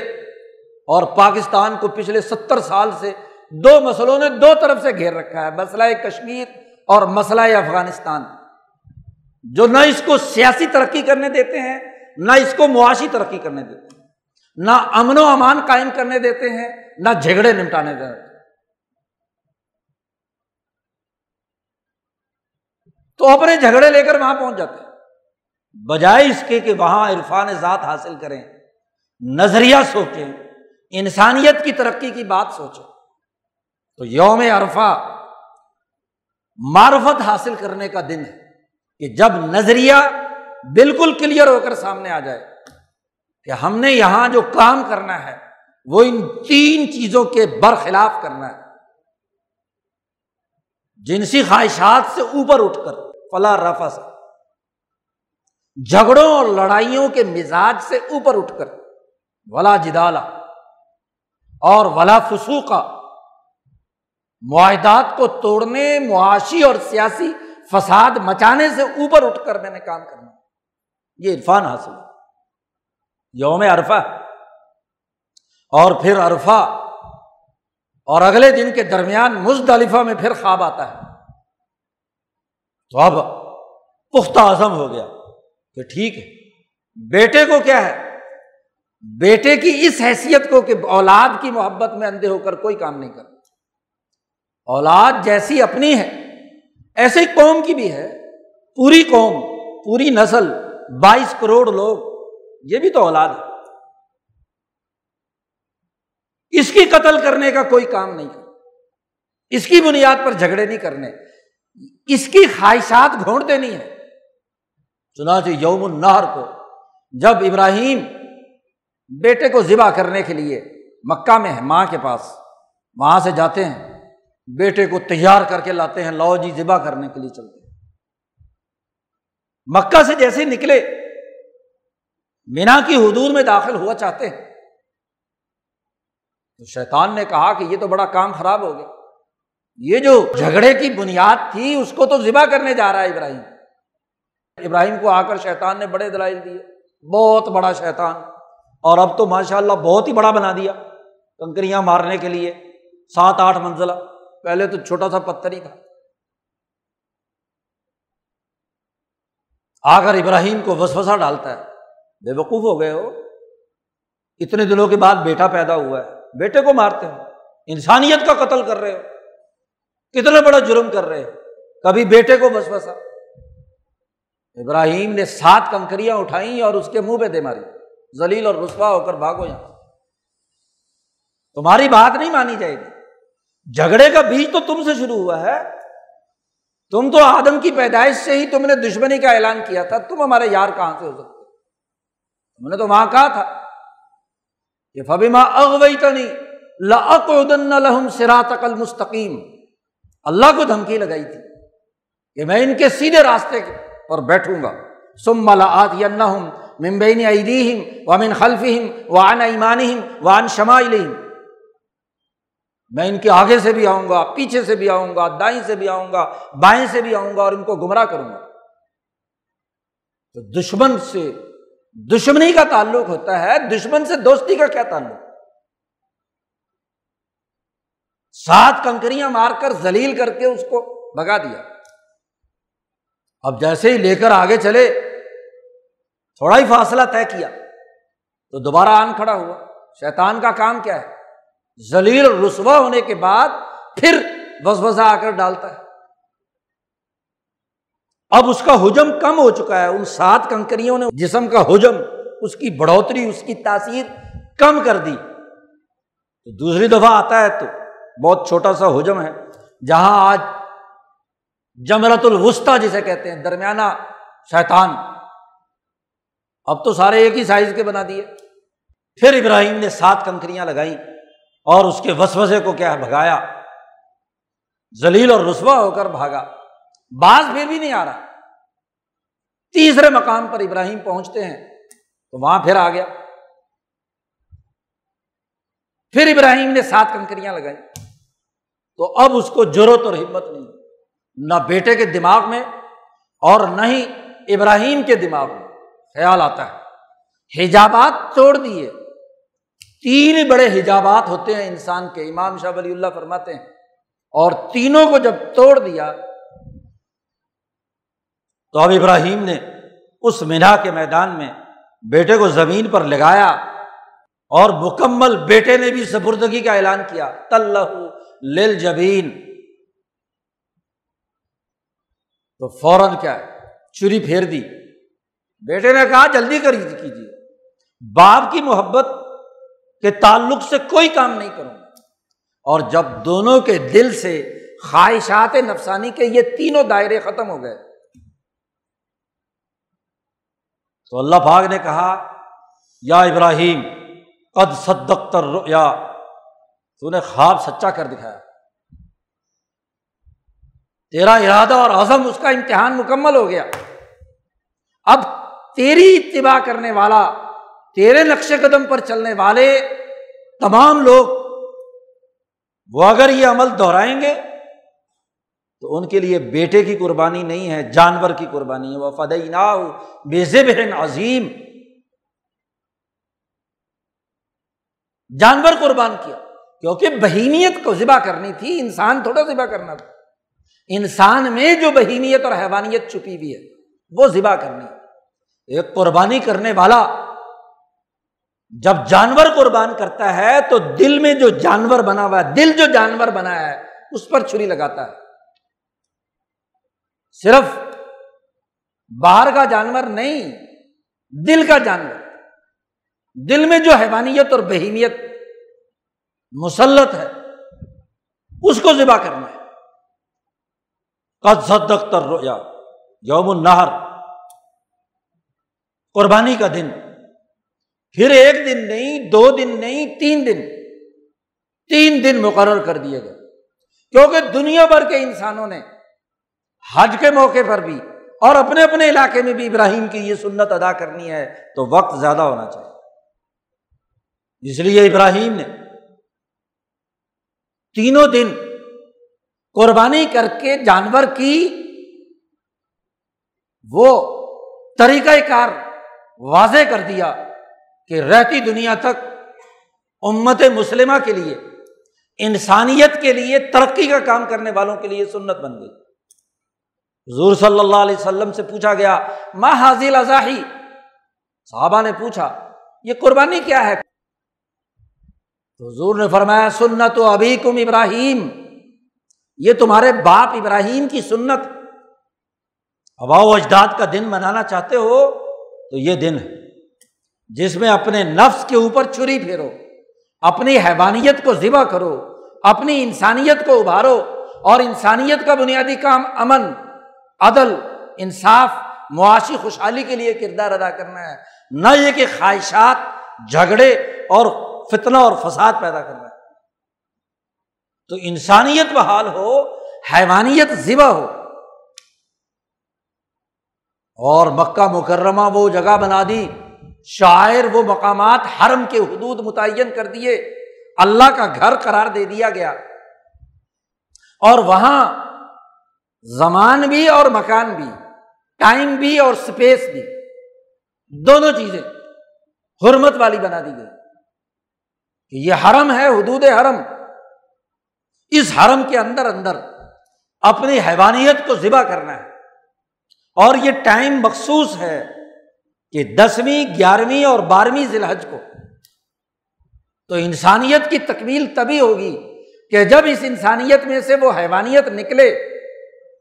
اور پاکستان کو پچھلے ستر سال سے دو مسئلوں نے دو طرف سے گھیر رکھا ہے، مسئلہ کشمیر اور مسئلہ افغانستان۔ جو نہ اس کو سیاسی ترقی کرنے دیتے ہیں نہ اس کو معاشی ترقی کرنے دیتے ہیں، نہ امن و امان قائم کرنے دیتے ہیں، نہ جھگڑے نمٹانے دیتے ہیں۔ تو اپنے جھگڑے لے کر وہاں پہنچ جاتے ہیں۔ بجائے اس کے کہ وہاں عرفان ذات حاصل کریں، نظریہ سوچیں، انسانیت کی ترقی کی بات سوچیں۔ تو یوم عرفہ معرفت حاصل کرنے کا دن ہے کہ جب نظریہ بالکل کلیئر ہو کر سامنے آ جائے کہ ہم نے یہاں جو کام کرنا ہے، وہ ان تین چیزوں کے برخلاف کرنا ہے۔ جنسی خواہشات سے اوپر اٹھ کر، فلا رفا سے جھگڑوں اور لڑائیوں کے مزاج سے اوپر اٹھ کر، ولا جدالا اور ولا فسوقا معاہدات کو توڑنے، معاشی اور سیاسی فساد مچانے سے اوپر اٹھ کر میں نے کام کرنا۔ یہ عرفان حاصل یوم عرفہ۔ اور پھر عرفہ۔ اور اگلے دن کے درمیان مزدلفہ میں پھر خواب آتا ہے۔ تو اب پختہ اعظم ہو گیا کہ ٹھیک ہے۔ بیٹے کو کیا ہے؟ بیٹے کی اس حیثیت کو کہ اولاد کی محبت میں اندھے ہو کر کوئی کام نہیں کرتا۔ اولاد جیسی اپنی ہے، ایسے قوم کی بھی ہے۔ پوری قوم، پوری نسل بائیس کروڑ لوگ، یہ بھی تو اولاد ہے۔ اس کی قتل کرنے کا کوئی کام نہیں کر اس کی بنیاد پر جھگڑے نہیں کرنے۔ اس کی خواہشات گھونٹ دینی ہے چنانچہ یوم النہر کو جب ابراہیم بیٹے کو ذبح کرنے کے لیے مکہ میں ہے، ماں کے پاس، وہاں سے جاتے ہیں۔ بیٹے کو تیار کر کے لاتے ہیں لو جی ذبح کرنے کے لیے چلتے ہیں۔ مکہ سے جیسے نکلے، مینا کی حدود میں داخل ہوا چاہتے ہیں۔ تو شیطان نے کہا کہ یہ تو بڑا کام خراب ہو گیا۔ یہ جو جھگڑے کی بنیاد تھی، اس کو تو ذبح کرنے جا رہا ہے ابراہیم۔ ابراہیم کو آ کر شیطان نے بڑے دلائل دیے۔ بہت بڑا شیطان۔ اور اب تو ماشاء اللہ بہت ہی بڑا بنا دیا۔ کنکریاں مارنے کے لیے، سات آٹھ منزلہ۔ پہلے تو چھوٹا سا پتھر ہی تھا۔ آ کر ابراہیم کو وسوسا ڈالتا ہے۔ بے وقوف ہو گئے ہو۔ اتنے دنوں کے بعد بیٹا پیدا ہوا ہے۔ بیٹے کو مارتے ہو۔ انسانیت کا قتل کر رہے ہو۔ کتنا بڑا جرم کر رہے ہو۔ کبھی بیٹے کو وسوسا ابراہیم نے سات کنکریاں اٹھائی اور اس کے منہ پہ دے ماری۔ زلیل اور رسوا ہو کر بھاگو یہاں۔ تمہاری بات نہیں مانی جائے گی۔ جھگڑے کا بیج تو تم سے شروع ہوا ہے۔ تم تو آدم کی پیدائش سے ہی تم نے دشمنی کا اعلان کیا تھا، تم ہمارے یار کہاں سے ہو سکتے؟ تم نے تو وہاں کہا تھا۔ کہ فبیما اغوئی تو نہیں لہم سرات مستقیم اللہ کو دھمکی لگائی تھی کہ میں ان کے سیدھے راستے پر بیٹھوں گا۔ سم ملا آت ممبئی ادیم وامن خلفیم وان ایمان وان شما میں ان کے آگے سے بھی آؤں گا، پیچھے سے بھی آؤں گا، دائیں سے بھی آؤں گا، بائیں سے بھی آؤں گا اور ان کو گمراہ کروں گا۔ تو دشمن سے، دشمنی کا تعلق ہوتا ہے، دشمن سے دوستی کا کیا تعلق؟ سات کنکریاں مار کر زلیل کر کے اس کو بگا دیا۔ اب جیسے ہی لے کر آگے چلے، تھوڑا ہی فاصلہ طے کیا تو دوبارہ آن کھڑا ہوا۔ شیطان کا کام کیا ہے؟ زلیل رسوا ہونے کے بعد پھر بس بسا آ کر ڈالتا ہے۔ اب اس کا حجم کم ہو چکا ہے، ان سات کنکریوں نے جسم کا حجم، اس کی بڑھوتری، اس کی تاثیر کم کر دی۔ تو دوسری دفعہ آتا ہے تو بہت چھوٹا سا حجم ہے، جہاں آج جمرت الوسطی جسے کہتے ہیں، درمیانہ شیطان۔ اب تو سارے ایک ہی سائز کے بنا دیے۔ پھر ابراہیم نے سات کنکریاں لگائی اور اس کے وسوسے کو کیا بھگایا۔ زلیل اور رسوا ہو کر بھاگا۔ باز پھر بھی نہیں آ رہا۔ تیسرے مقام پر ابراہیم پہنچتے ہیں۔ تو وہاں پھر آ گیا۔ پھر ابراہیم نے سات کنکریاں لگائی۔ تو اب اس کو ضرورت اور ہمت نہیں۔ نہ بیٹے کے دماغ میں اور نہ ہی ابراہیم کے دماغ میں۔ خیال آتا ہے۔ حجابات توڑ دیے۔ تین بڑے حجابات ہوتے ہیں انسان کے۔ امام شاہ ولی اللہ فرماتے ہیں، اور تینوں کو جب توڑ دیا، تو اب ابراہیم نے اس مینا کے میدان میں بیٹے کو زمین پر لگایا اور مکمل بیٹے نے بھی سپردگی کا اعلان کیا لل جبین تو فوراً کیا ہے، چوری پھیر دی۔ بیٹے نے کہا، جلدی کر کیجیے۔ باپ کی محبت کے تعلق سے کوئی کام نہیں کروں اور جب دونوں کے دل سے خواہشات نفسانی کے یہ تینوں دائرے ختم ہو گئے، تو اللہ پاک نے کہا، یا ابراہیم، قد صدقتر یا تو نے خواب سچا کر دکھایا۔ تیرا ارادہ اور عزم اس کا امتحان مکمل ہو گیا۔ اب تیری اتباع کرنے والا تیرے نقش قدم پر چلنے والے تمام لوگ وہ اگر یہ عمل دہرائیں گے تو ان کے لیے بیٹے کی قربانی نہیں ہے، جانور کی قربانی ہے۔ وہ فدئی نا بے بہن عظیم جانور قربان کیا۔ کیونکہ بہیمیت کو ذبح کرنی تھی، انسان تھوڑا ذبح کرنا تھا۔ انسان میں جو بہیمیت اور حیوانیت چھپی ہوئی ہے، وہ ذبح کرنی۔ ایک قربانی کرنے والا جب جانور قربان کرتا ہے تو دل میں جو جانور بنا ہوا ہے، دل جو جانور بنا ہے، اس پر چھری لگاتا ہے۔ صرف باہر کا جانور نہیں، دل کا جانور۔ دل میں جو حیوانیت اور بہیمیت مسلط ہے، اس کو ذبح کرنا ہے۔ قد رویا یوم النہر۔ قربانی کا دن۔ پھر ایک دن نہیں، دو دن نہیں، تین دن۔ تین دن مقرر کر دیے گئے۔ کیونکہ دنیا بھر کے انسانوں نے حج کے موقع پر بھی اور اپنے اپنے علاقے میں بھی ابراہیم کی یہ سنت ادا کرنی ہے تو وقت زیادہ ہونا چاہیے۔ اس لیے ابراہیم نے تینوں دن قربانی کر کے جانور کی وہ طریقۂ کار واضح کر دیا۔ کہ رہتی دنیا تک امت مسلمہ کے لیے، انسانیت کے لیے ترقی کا کام کرنے والوں کے لیے سنت بن گئی۔ حضور صلی اللہ علیہ وسلم سے پوچھا گیا ماں حاضل اضاحی صحابہ نے پوچھا، یہ قربانی کیا ہے؟ حضور نے فرمایا، سنت و ابھی کم ابراہیم، یہ تمہارے باپ ابراہیم کی سنت۔ ہوا و اجداد کا دن منانا چاہتے ہو تو یہ دن ہے۔ جس میں اپنے نفس کے اوپر چھری پھیرو، اپنی حیوانیت کو ذبح کرو، اپنی انسانیت کو ابھارو اور انسانیت کا بنیادی کام امن، عدل، انصاف، معاشی خوشحالی کے لیے کردار ادا کرنا ہے۔ نہ یہ کہ خواہشات، جھگڑے اور فتنا اور فساد پیدا کرنا ہے۔ تو انسانیت بحال ہو، حیوانیت ذبح ہو۔ اور مکہ مکرمہ وہ جگہ بنا دی شاعر وہ مقامات حرم کے حدود متعین کر دیے، اللہ کا گھر قرار دے دیا گیا۔ اور وہاں زمان بھی اور مکان بھی، ٹائم بھی اور اسپیس بھی، دونوں چیزیں حرمت والی بنا دی گئی۔ کہ یہ حرم ہے، حدود حرم۔ اس حرم کے اندر اندر اپنی حیوانیت کو ذبح کرنا ہے۔ اور یہ ٹائم مخصوص ہے۔ کہ دسویں، گیارہویں اور بارہویں ذی الحج کو۔ تو انسانیت کی تکمیل تبھی ہوگی کہ جب اس انسانیت میں سے وہ حیوانیت نکلے،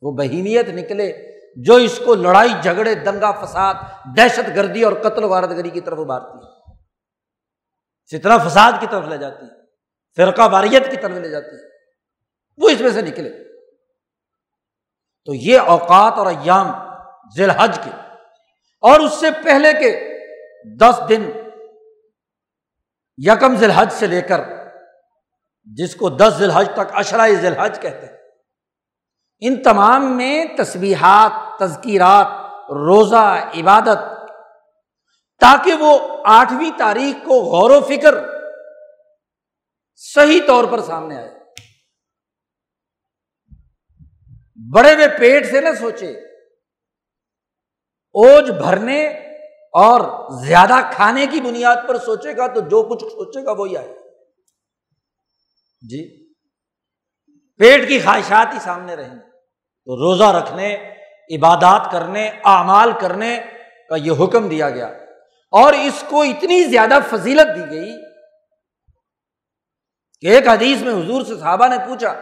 وہ بہیمیت نکلے، جو اس کو لڑائی، جھگڑے، دنگا، فساد، دہشت گردی اور قتل وارد گری کی طرف ابھارتی ہے۔ فتنا فساد کی طرف لے جاتی ہے، فرقہ باریت کی طرف لے جاتی ہے، وہ اس میں سے نکلے۔ تو یہ اوقات اور ایام ذی الحج کے اور اس سے پہلے کے دس دن یکم ذی الحج سے لے کر جس کو دس ذی الحج تک اشرائے ذی الحج کہتے ہیں، ان تمام میں تصویحات تذکیرات، روزہ، عبادت، تاکہ وہ آٹھویں تاریخ کو غور و فکر صحیح طور پر سامنے آئے۔ بڑے ہوئے پیٹ سے نہ سوچے۔ اوج بھرنے اور زیادہ کھانے کی بنیاد پر سوچے گا تو جو کچھ سوچے گا وہی آئے جی۔ پیٹ کی خواہشات ہی سامنے رہیں گے تو روزہ رکھنے، عبادات کرنے، اعمال کرنے کا یہ حکم دیا گیا۔ اور اس کو اتنی زیادہ فضیلت دی گئی کہ ایک حدیث میں حضور سے صحابہ نے پوچھا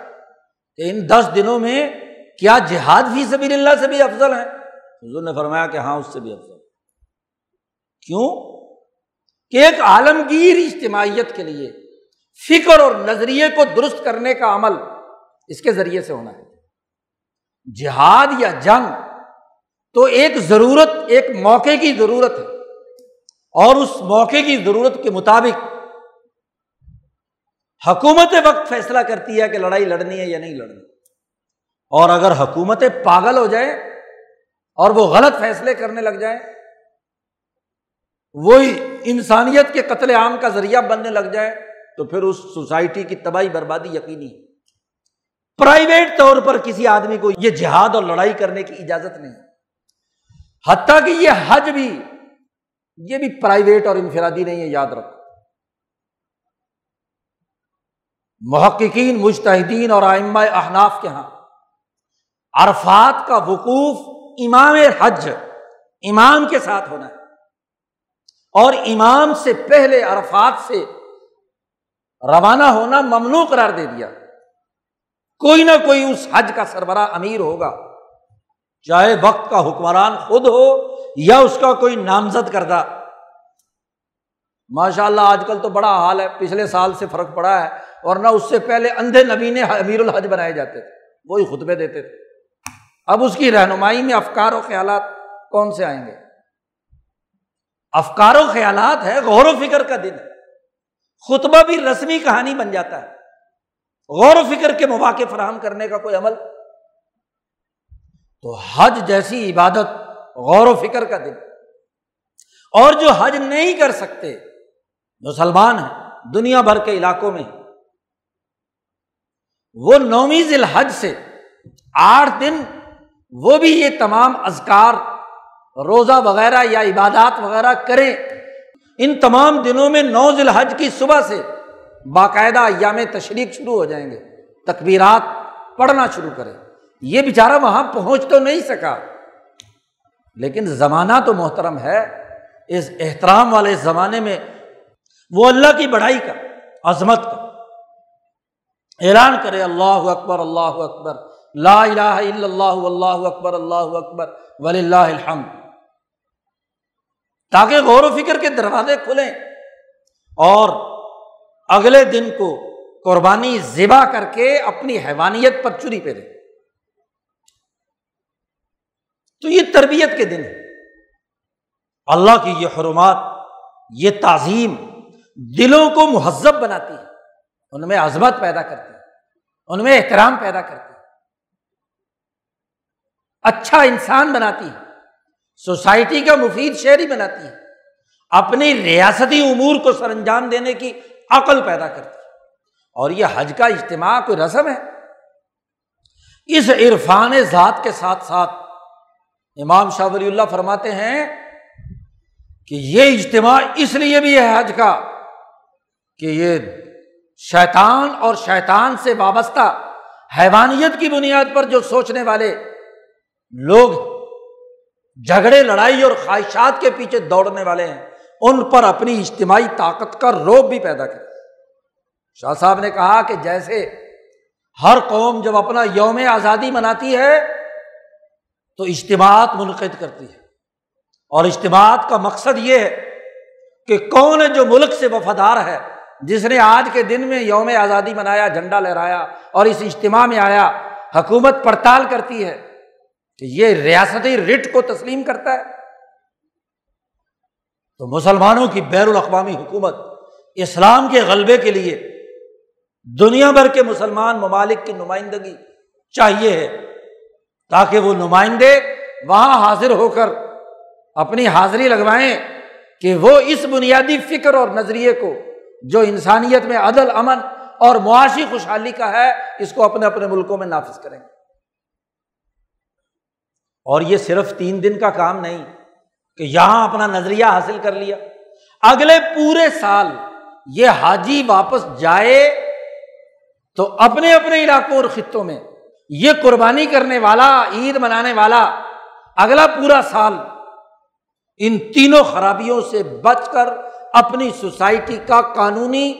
کہ ان دس دنوں میں کیا جہاد فی سبیل اللہ سے بھی افضل ہے حضور نے فرمایا کہ ہاں اس سے بھی افضل۔ کیوں؟ کہ ایک عالمگیر اجتماعیت کے لیے فکر اور نظریے کو درست کرنے کا عمل اس کے ذریعے سے ہونا ہے۔ جہاد یا جنگ تو ایک ضرورت، ایک موقع کی ضرورت ہے۔ اور اس موقع کی ضرورت کے مطابق حکومت وقت فیصلہ کرتی ہے کہ لڑائی لڑنی ہے یا نہیں لڑنی۔ اور اگر حکومتیں پاگل ہو جائیں اور وہ غلط فیصلے کرنے لگ جائیں، وہی انسانیت کے قتل عام کا ذریعہ بننے لگ جائے تو پھر اس سوسائٹی کی تباہی بربادی یقینی پرائیویٹ طور پر کسی آدمی کو یہ جہاد اور لڑائی کرنے کی اجازت نہیں۔ حتیٰ کہ یہ حج بھی، یہ بھی پرائیویٹ اور انفرادی نہیں ہے، یاد رکھو۔ محققین مشتحدین اور آئمہ احناف کے یہاں عرفات کا وقوف امام حج امام کے ساتھ ہونا ہے۔ اور امام سے پہلے عرفات سے روانہ ہونا ممنوع قرار دے دیا۔ کوئی نہ کوئی اس حج کا سربراہ امیر ہوگا۔ چاہے وقت کا حکمران خود ہو یا اس کا کوئی نامزد کردہ۔ ماشاء اللہ آج کل تو بڑا حال ہے، پچھلے سال سے فرق پڑا ہے۔ اور نہ اس سے پہلے اندھے نبی نے امیر الحج بنائے جاتے تھے، وہی خطبے دیتے تھے۔ اب اس کی رہنمائی میں افکار و خیالات کون سے آئیں گے؟ افکار و خیالات ہے، غور و فکر کا دن ہے۔ خطبہ بھی رسمی کہانی بن جاتا ہے۔ غور و فکر کے مواقع فراہم کرنے کا کوئی عمل؟ تو حج جیسی عبادت غور و فکر کا دن اور جو حج نہیں کر سکتے، مسلمان ہیں، دنیا بھر کے علاقوں میں۔ وہ نومی ذیل حج سے آٹھ دن وہ بھی یہ تمام ازکار روزہ وغیرہ یا عبادات وغیرہ کریں۔ ان تمام دنوں میں نو ذیل کی صبح سے باقاعدہ ایام تشریق شروع ہو جائیں گے۔ تقبیرات پڑھنا شروع کریں۔ یہ بیچارہ وہاں پہنچ تو نہیں سکا۔ لیکن زمانہ تو محترم ہے۔ اس احترام والے زمانے میں وہ اللہ کی بڑھائی کا، عظمت کا۔ اعلان کرے، اللہ اکبر اللہ اکبر۔ لا الہ الا اللہ اللہ اکبر اللہ اکبر ولی اللہ الحمد. تاکہ غور و فکر کے دروازے کھلیں اور اگلے دن کو قربانی ذبح کر کے اپنی حیوانیت پر چری پہ دے تو یہ تربیت کے دن ہے اللہ کی یہ حرمات، یہ تعظیم دلوں کو مہذب بناتی ہے ان میں عظمت پیدا کرتی ہے ان میں احترام پیدا کرتی ہے اچھا انسان بناتی ہے، سوسائٹی کا مفید شہری بناتی ہے، اپنی ریاستی امور کو سر انجام دینے کی عقل پیدا کرتی ہے۔ اور یہ حج کا اجتماع کوئی رسم ہے؟ اس عرفان ذات کے ساتھ ساتھ امام شاہ ولی اللہ فرماتے ہیں کہ یہ اجتماع اس لیے بھی ہے حج کا کہ یہ شیطان اور شیطان سے وابستہ حیوانیت کی بنیاد پر جو سوچنے والے لوگ جھگڑے، لڑائی اور خواہشات کے پیچھے دوڑنے والے ہیں۔ ان پر اپنی اجتماعی طاقت کا روب بھی پیدا کر شاہ صاحب نے کہا کہ جیسے ہر قوم جب اپنا یوم آزادی مناتی ہے، تو اجتماعات منعقد کرتی ہے۔ اور اجتماعات کا مقصد یہ ہے کہ کون جو ملک سے وفادار ہے، جس نے آج کے دن میں یوم آزادی منایا، جھنڈا لہرایا اور اس اجتماع میں آیا، حکومت پڑتال کرتی ہے کہ یہ ریاستی رٹ کو تسلیم کرتا ہے۔ تو مسلمانوں کی بین الاقوامی حکومت اسلام کے غلبے کے لیے دنیا بھر کے مسلمان ممالک کی نمائندگی چاہیے ہے تاکہ وہ نمائندے وہاں حاضر ہو کر اپنی حاضری لگوائیں کہ وہ اس بنیادی فکر اور نظریے کو جو انسانیت میں عدل، امن اور معاشی خوشحالی کا ہے، اس کو اپنے اپنے ملکوں میں نافذ کریں۔ گے اور یہ صرف تین دن کا کام نہیں، کہ یہاں اپنا نظریہ حاصل کر لیا۔ اگلے پورے سال یہ حاجی واپس جائے تو اپنے اپنے علاقوں اور خطوں میں یہ قربانی کرنے والا، عید منانے والا، اگلا پورا سال ان تینوں خرابیوں سے بچ کر اپنی سوسائٹی کا قانونی،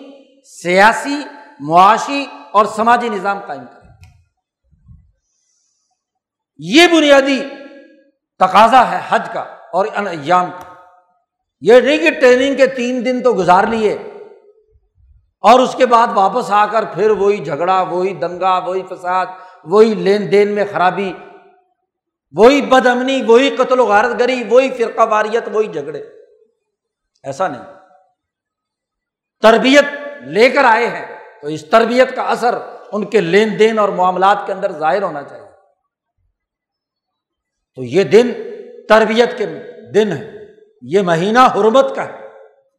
سیاسی، معاشی اور سماجی نظام قائم کرے۔ یہ بنیادی تقاضا ہے حج کا اور ان ایام کا۔ یہ نہیں کہ ٹریننگ کے تین دن تو گزار لیے اور اس کے بعد واپس آ کر پھر وہی جھگڑا، وہی دنگا، وہی فساد، وہی لین دین میں خرابی، وہی بد امنی وہی قتل و غارت گری، وہی فرقہ واریت، وہی جھگڑے۔ ایسا نہیں۔ تربیت لے کر آئے ہیں تو اس تربیت کا اثر ان کے لین دین اور معاملات کے اندر ظاہر ہونا چاہیے۔ تو یہ دن تربیت کے دن ہے۔ یہ مہینہ حرمت کا ہے،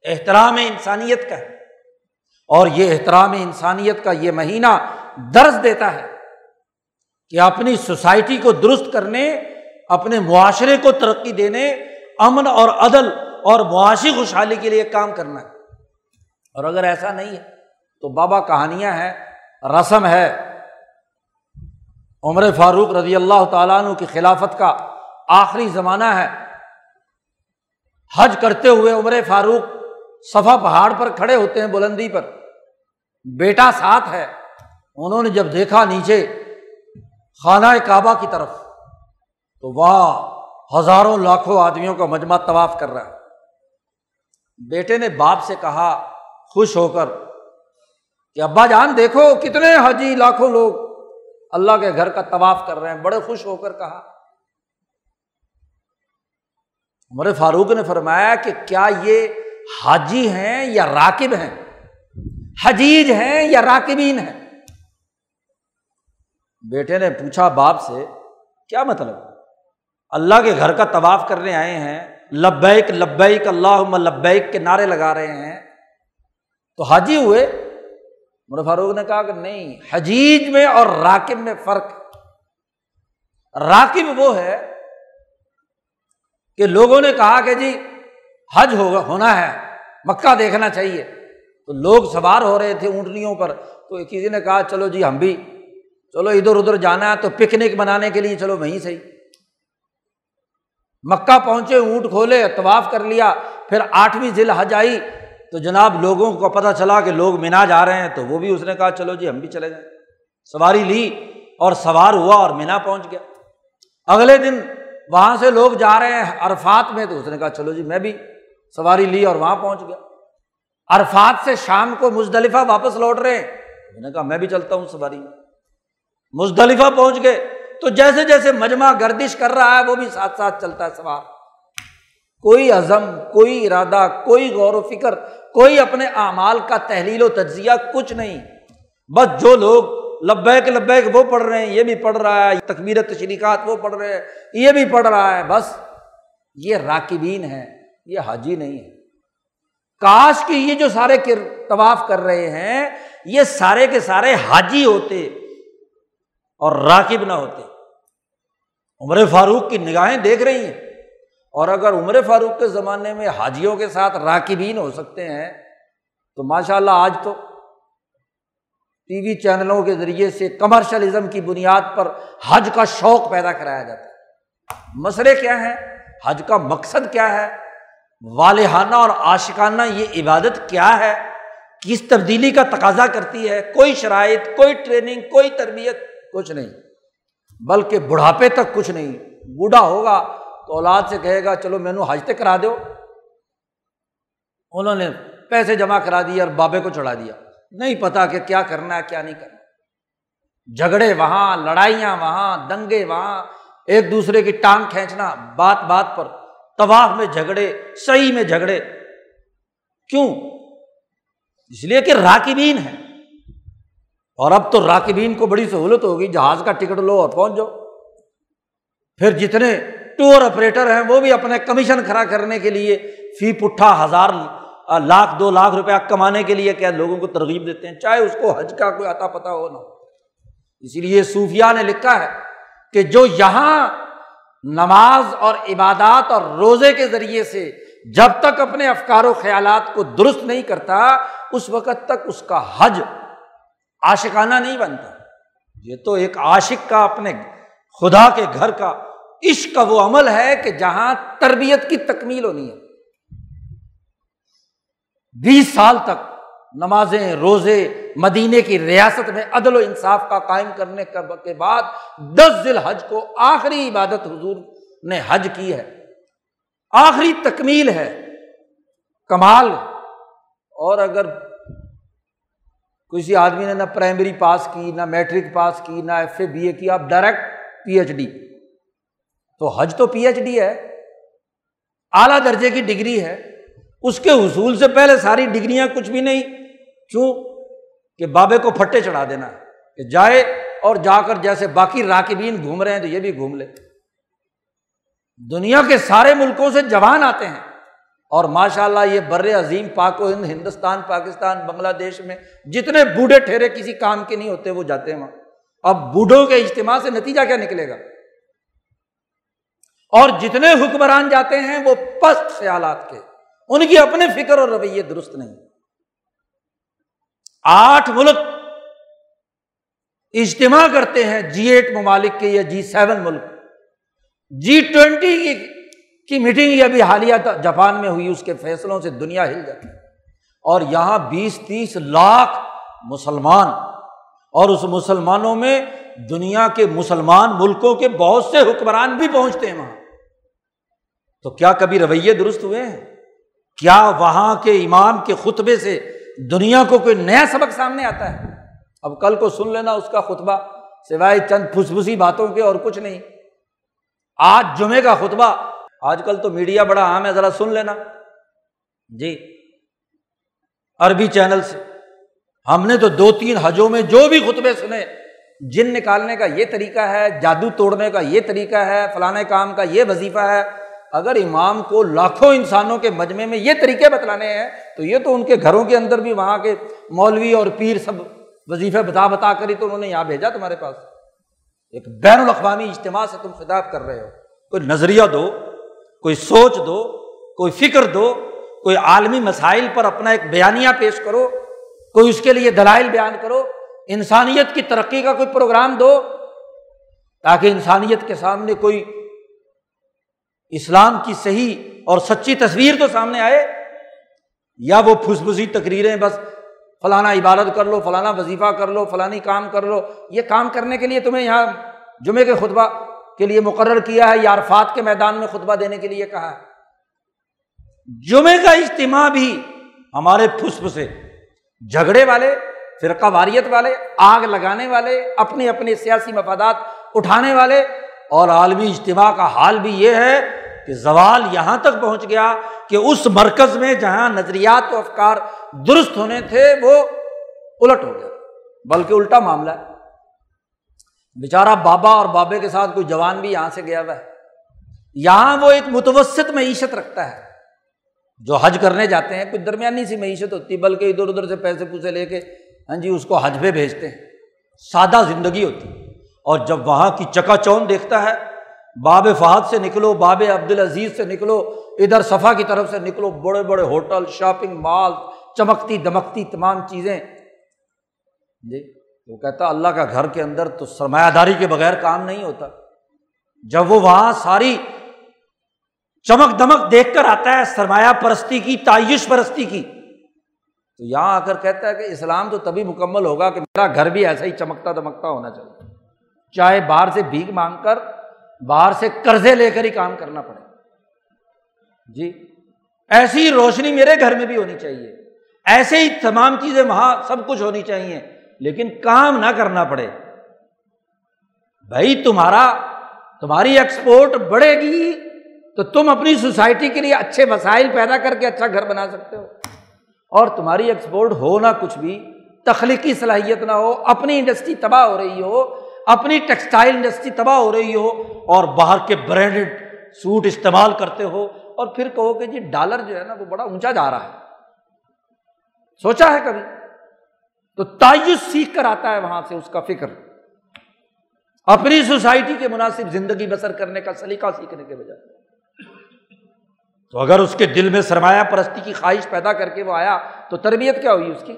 احترام انسانیت کا ہے۔ اور یہ احترام انسانیت کا یہ مہینہ درس دیتا ہے کہ اپنی سوسائٹی کو درست کرنے، اپنے معاشرے کو ترقی دینے، امن اور عدل اور معاشی خوشحالی کے لیے کام کرنا ہے۔ اور اگر ایسا نہیں ہے تو بابا کہانیاں ہیں، رسم ہے۔ عمر فاروق رضی اللہ تعالیٰ عنہ کی خلافت کا آخری زمانہ ہے۔ حج کرتے ہوئے عمر فاروق صفا پہاڑ پر کھڑے ہوتے ہیں بلندی پر۔ بیٹا ساتھ ہے۔ انہوں نے جب دیکھا نیچے خانہ کعبہ کی طرف، تو وہاں ہزاروں لاکھوں آدمیوں کا مجمع طواف کر رہا ہے۔ بیٹے نے باپ سے کہا، خوش ہو کر کہ ابا جان دیکھو، کتنے حجی لاکھوں لوگ اللہ کے گھر کا طواف کر رہے ہیں، بڑے خوش ہو کر کہا۔ عمر فاروق نے فرمایا کہ کیا یہ حاجی ہیں یا راکب ہیں؟ حجیج ہیں یا راکبین ہیں؟ بیٹے نے پوچھا باپ سے، کیا مطلب؟ اللہ کے گھر کا طواف کرنے آئے ہیں، لبیک لبیک اللہ لبیک کے نعرے لگا رہے ہیں۔ تو حاجی ہوئے۔ عمر فاروق نے کہا کہ نہیں، حجیج میں اور راکب میں فرق راکب وہ ہے کہ لوگوں نے کہا کہ جی حج ہوگا ہونا ہے، مکہ دیکھنا چاہیے۔ تو لوگ سوار ہو رہے تھے اونٹنیوں پر، تو کسی نے کہا، چلو جی ہم بھی، چلو ادھر ادھر جانا ہے، تو پکنک منانے کے لیے چلو وہیں صحیح مکہ پہنچے، اونٹ کھولے، طواف کر لیا، پھر آٹھویں ضلع حج آئی۔ تو جناب لوگوں کو پتہ چلا کہ لوگ مینا جا رہے ہیں تو وہ بھی اس نے کہا چلو جی ہم بھی چلے جائیں۔ سواری لی اور سوار ہوا اور مینا پہنچ گیا۔ اگلے دن وہاں سے لوگ جا رہے ہیں عرفات میں تو اس نے کہا چلو جی میں بھی سواری لی اور وہاں پہنچ گیا۔ عرفات سے شام کو مزدلفہ واپس لوٹ رہے ہیں۔ نے کہا میں بھی چلتا ہوں سواری مزدلفہ پہنچ گئے۔ تو جیسے جیسے مجمع گردش کر رہا ہے، وہ بھی ساتھ ساتھ چلتا ہے سوار۔ کوئی عزم، کوئی ارادہ، کوئی غور و فکر، کوئی اپنے اعمال کا تحلیل و تجزیہ، کچھ نہیں۔ بس جو لوگ لبیک لبیک وہ پڑھ رہے ہیں، یہ بھی پڑھ رہا ہے تقبیر تشریقات وہ پڑھ رہے ہیں، یہ بھی پڑھ رہا ہے۔ بس یہ راکبین ہے یہ حاجی نہیں ہے کاش کی یہ جو سارے طواف کر رہے ہیں، یہ سارے کے سارے حاجی ہوتے اور راکب نہ ہوتے۔ عمر فاروق کی نگاہیں دیکھ رہی ہیں۔ اور اگر عمر فاروق کے زمانے میں حاجیوں کے ساتھ راکبین ہو سکتے ہیں، تو ماشاء اللہ آج تو ٹی وی چینلوں کے ذریعے سے کمرشلزم کی بنیاد پر حج کا شوق پیدا کرایا جاتا ہے۔ مسئلے کیا ہیں؟ حج کا مقصد کیا ہے؟ والہانہ اور عاشقانہ یہ عبادت کیا ہے؟ کس تبدیلی کا تقاضا کرتی ہے؟ کوئی شرائط، کوئی ٹریننگ، کوئی تربیت، کچھ نہیں۔ بلکہ بڑھاپے تک کچھ نہیں۔ بوڑھا ہوگا تو اولاد سے کہے گا، چلو مینو حج تک کرا دو انہوں نے پیسے جمع کرا دیے اور بابے کو چڑھا دیا۔ نہیں پتا کہ کیا کرنا ہے، کیا نہیں کرنا۔ جھگڑے وہاں، لڑائیاں وہاں، دنگے وہاں، ایک دوسرے کی ٹانگ کھینچنا، بات بات پر طواف میں جھگڑے صحیح میں جھگڑے۔ کیوں؟ اس لیے کہ راکبین ہے اور اب تو راکبین کو بڑی سہولت ہوگی، جہاز کا ٹکٹ لو اور پہنچ جاؤ۔ پھر جتنے ٹور آپریٹر ہیں، وہ بھی اپنے کمیشن کھڑا کرنے کے لیے فی پٹھا ہزار لاکھ، دو لاکھ روپیہ کمانے کے لیے کیا لوگوں کو ترغیب دیتے ہیں؟ چاہے اس کو حج کا کوئی عطا پتا ہو نہ اسی لیے صوفیہ نے لکھا ہے کہ جو یہاں نماز اور عبادات اور روزے کے ذریعے سے جب تک اپنے افکار و خیالات کو درست نہیں کرتا، اس وقت تک اس کا حج عاشقانہ نہیں بنتا۔ یہ تو ایک عاشق کا، اپنے خدا کے گھر کا عشق کا وہ عمل ہے کہ جہاں تربیت کی تکمیل ہونی ہے۔ بیس سال تک نمازیں، روزے، مدینے کی ریاست میں عدل و انصاف کا قائم کرنے کے بعد دس ذیل حج کو آخری عبادت حضور نے حج کی ہے۔ آخری تکمیل ہے۔ کمال اور اگر کسی آدمی نے نہ پرائمری پاس کی، نہ میٹرک پاس کی، نہ ایف اے بی اے کی، آپ ڈائریکٹ پی ایچ ڈی تو حج تو پی ایچ ڈی ہے، اعلیٰ درجے کی ڈگری ہے۔ اس کے حصول سے پہلے ساری ڈگریاں کچھ بھی نہیں۔ کیوں؟ کہ بابے کو پھٹے چڑھا دینا کہ جائے اور جا کر جیسے باقی راکبین گھوم رہے ہیں تو یہ بھی گھوم لے۔ دنیا کے سارے ملکوں سے جوان آتے ہیں۔ اور ماشاء اللہ یہ بر عظیم پاک و ہند، ہندوستان، پاکستان، بنگلہ دیش میں جتنے بوڑھے ٹھہرے کسی کام کے نہیں ہوتے، وہ جاتے ہیں وہاں۔ اب بوڑھوں کے اجتماع سے نتیجہ کیا نکلے گا؟ اور جتنے حکمران جاتے ہیں وہ پست خیالات کے، ان کی اپنے فکر اور رویے درست نہیں۔ آٹھ ملک اجتماع کرتے ہیں جی ایٹ ممالک کے یا جی سیون ملک۔ جی ٹوینٹی کی میٹنگ یہ ابھی حالیہ جاپان میں ہوئی، اس کے فیصلوں سے دنیا ہل جاتی اور یہاں بیس تیس لاکھ مسلمان، اور اس مسلمانوں میں دنیا کے مسلمان ملکوں کے بہت سے حکمران بھی پہنچتے ہیں وہاں۔ تو کیا کبھی رویے درست ہوئے ہیں؟ کیا وہاں کے امام کے خطبے سے دنیا کو کوئی نیا سبق سامنے آتا ہے؟ اب کل کو سن لینا اس کا خطبہ، سوائے چند پھسپھسی باتوں کے اور کچھ نہیں۔ آج جمعے کا خطبہ، آج کل تو میڈیا بڑا عام ہے، ذرا سن لینا۔ جی۔ عربی چینل سے۔ ہم نے تو دو تین حجوں میں جو بھی خطبے سنے، جن نکالنے کا یہ طریقہ ہے، جادو توڑنے کا یہ طریقہ ہے، فلاں کام کا یہ وظیفہ ہے اگر امام کو لاکھوں انسانوں کے مجمے میں یہ طریقے بتلانے ہیں، تو یہ تو ان کے گھروں کے اندر بھی وہاں کے مولوی اور پیر سب وظیفے بتا بتا کر ہی تو انہوں نے یہاں بھیجا تمہارے پاس۔ ایک بین الاقوامی اجتماع سے تم خطاب کر رہے ہو۔ کوئی نظریہ دو، کوئی سوچ دو، کوئی فکر دو، کوئی عالمی مسائل پر اپنا ایک بیانیہ پیش کرو، کوئی اس کے لیے دلائل بیان کرو۔ انسانیت کی ترقی کا کوئی پروگرام دو، تاکہ انسانیت کے سامنے کوئی اسلام کی صحیح اور سچی تصویر تو سامنے آئے، یا وہ پھسبسی تقریریں بس فلانا عبادت کر لو، فلانا وظیفہ کر لو، فلانی کام کر لو، یہ کام کرنے کے لیے تمہیں یہاں جمعے کے خطبہ کے لیے مقرر کیا ہے، یا عرفات کے میدان میں خطبہ دینے کے لیے کہا ہے۔ جمعے کا اجتماع بھی ہمارے پھسپ سے جھگڑے والے، فرقہ واریت والے، آگ لگانے والے، اپنے اپنے سیاسی مفادات اٹھانے والے، اور عالمی اجتماع کا حال بھی یہ ہے کہ زوال یہاں تک پہنچ گیا کہ اس مرکز میں جہاں نظریات و افکار درست ہونے تھے، وہ الٹ ہو گیا۔ بلکہ الٹا معاملہ ہے۔ بیچارہ بابا اور بابے کے ساتھ کوئی جوان بھی یہاں سے گیا ہوا ہے۔ یہاں وہ ایک متوسط معیشت رکھتا ہے۔ جو حج کرنے جاتے ہیں، کوئی درمیانی سی معیشت ہوتی ہے بلکہ ادھر ادھر سے پیسے پوسے لے کے ہاں جی اس کو حج پہ بھیجتے ہیں۔ سادہ زندگی ہوتی۔ ہے اور جب وہاں کی چکا چون دیکھتا ہے باب فہد سے نکلو، باب عبد العزیز سے نکلو، ادھر صفا کی طرف سے نکلو، بڑے بڑے ہوٹل، شاپنگ مال، چمکتی دمکتی تمام چیزیں۔ جی وہ کہتا، اللہ کا گھر کے اندر تو سرمایہ داری کے بغیر کام نہیں ہوتا۔ جب وہ وہاں ساری چمک دمک دیکھ کر آتا ہے، سرمایہ پرستی کی، تعیش پرستی کی، تو یہاں آ کر کہتا ہے کہ اسلام تو تبھی مکمل ہوگا کہ میرا گھر بھی ایسا ہی چمکتا دمکتا ہونا چاہیے۔ چاہے باہر سے بھیگ مانگ کر باہر سے قرضے لے کر ہی کام کرنا پڑے۔ جی ایسی روشنی میرے گھر میں بھی ہونی چاہیے۔ ایسے ہی تمام چیزیں وہاں سب کچھ ہونی چاہیے، لیکن کام نہ کرنا پڑے۔ بھائی، تمہارا، تمہاری ایکسپورٹ بڑھے گی، تو تم اپنی سوسائٹی کے لیے اچھے وسائل پیدا کر کے اچھا گھر بنا سکتے ہو۔ اور تمہاری ایکسپورٹ ہو نہ کچھ بھی، تخلیقی صلاحیت نہ ہو، اپنی انڈسٹری تباہ ہو رہی ہو اپنی ٹیکسٹائل انڈسٹری تباہ ہو رہی ہو اور باہر کے برانڈیڈ سوٹ استعمال کرتے ہو اور پھر کہو کہ جی ڈالر جو ہے نا وہ بڑا اونچا جا رہا ہے۔ سوچا ہے کبھی؟ تو تعیش سیکھ کر آتا ہے وہاں سے اس کا فکر۔ اپنی سوسائٹی کے مناسب زندگی بسر کرنے کا سلیقہ سیکھنے کے بجائے۔ تو اگر اس کے دل میں سرمایہ پرستی کی خواہش پیدا کر کے وہ آیا تو تربیت کیا ہوئی اس کی؟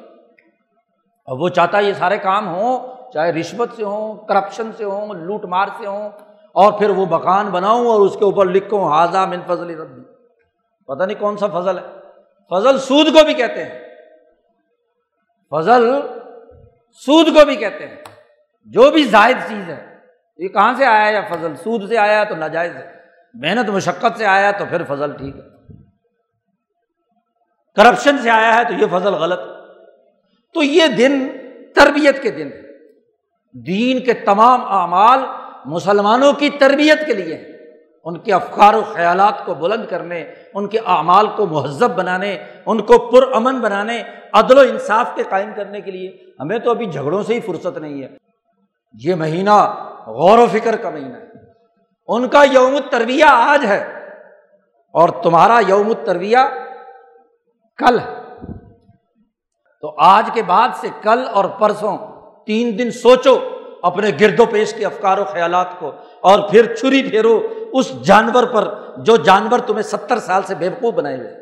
اب وہ چاہتا ہے یہ سارے کام ہوں چاہے رشوت سے ہوں کرپشن سے ہوں، لوٹ مار سے ہوں، اور پھر وہ مکان بناؤں اور اس کے اوپر لکھوں حاضہ من فضل ربی. پتہ نہیں کون سا فضل ہے۔ فضل سود کو بھی کہتے ہیں۔ فضل سود کو بھی کہتے ہیں۔ جو بھی زائد چیز ہے، یہ کہاں سے آیا یا فضل سود سے آیا تو ناجائز ہے۔ محنت، مشقت سے آیا تو پھر فضل ٹھیک ہے۔ کرپشن سے آیا ہے تو یہ فضل غلط تو یہ دن تربیت کے دن دین کے تمام اعمال مسلمانوں کی تربیت کے لیے ان کے افکار و خیالات کو بلند کرنے، ان کے اعمال کو مہذب بنانے، ان کو پرامن بنانے، عدل و انصاف کے قائم کرنے کے لیے ہمیں تو ابھی جھگڑوں سے ہی فرصت نہیں ہے۔ یہ مہینہ غور و فکر کا مہینہ ہے۔ ان کا یوم تربیہ آج ہے اور تمہارا یوم تربیہ کل ہے۔ تو آج کے بعد سے کل اور پرسوں تین دن سوچو اپنے گرد و پیش کے افکار و خیالات کو اور پھر چھری پھیرو اس جانور پر جو جانور تمہیں ستر سال سے بیوقوف بنائے ہوئے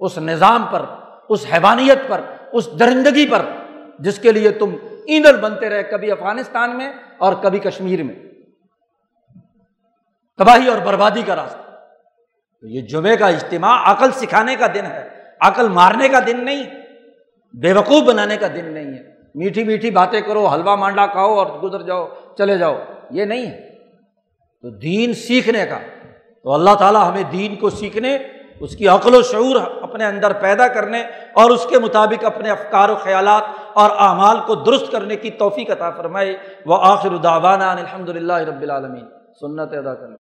اس نظام پر، اس حیوانیت پر، اس درندگی پر، جس کے لیے تم ایندھن بنتے رہے کبھی افغانستان میں اور کبھی کشمیر میں۔ تباہی اور بربادی کا راستہ۔ تو یہ جمعے کا اجتماع عقل سکھانے کا دن ہے۔ عقل مارنے کا دن نہیں بے وقوف بنانے کا دن نہیں ہے۔ میٹھی میٹھی باتیں کرو، حلوہ مانڈا کھاؤ اور گزر جاؤ، چلے جاؤ۔ یہ نہیں ہے۔ تو دین سیکھنے کا۔ تو اللہ تعالیٰ ہمیں دین کو سیکھنے، اس کی عقل و شعور اپنے اندر پیدا کرنے اور اس کے مطابق اپنے افکار و خیالات اور اعمال کو درست کرنے کی توفیق عطا فرمائے۔ وہ آخر الدعوانا الحمد للہ رب العالمین۔ سنت ادا کرنے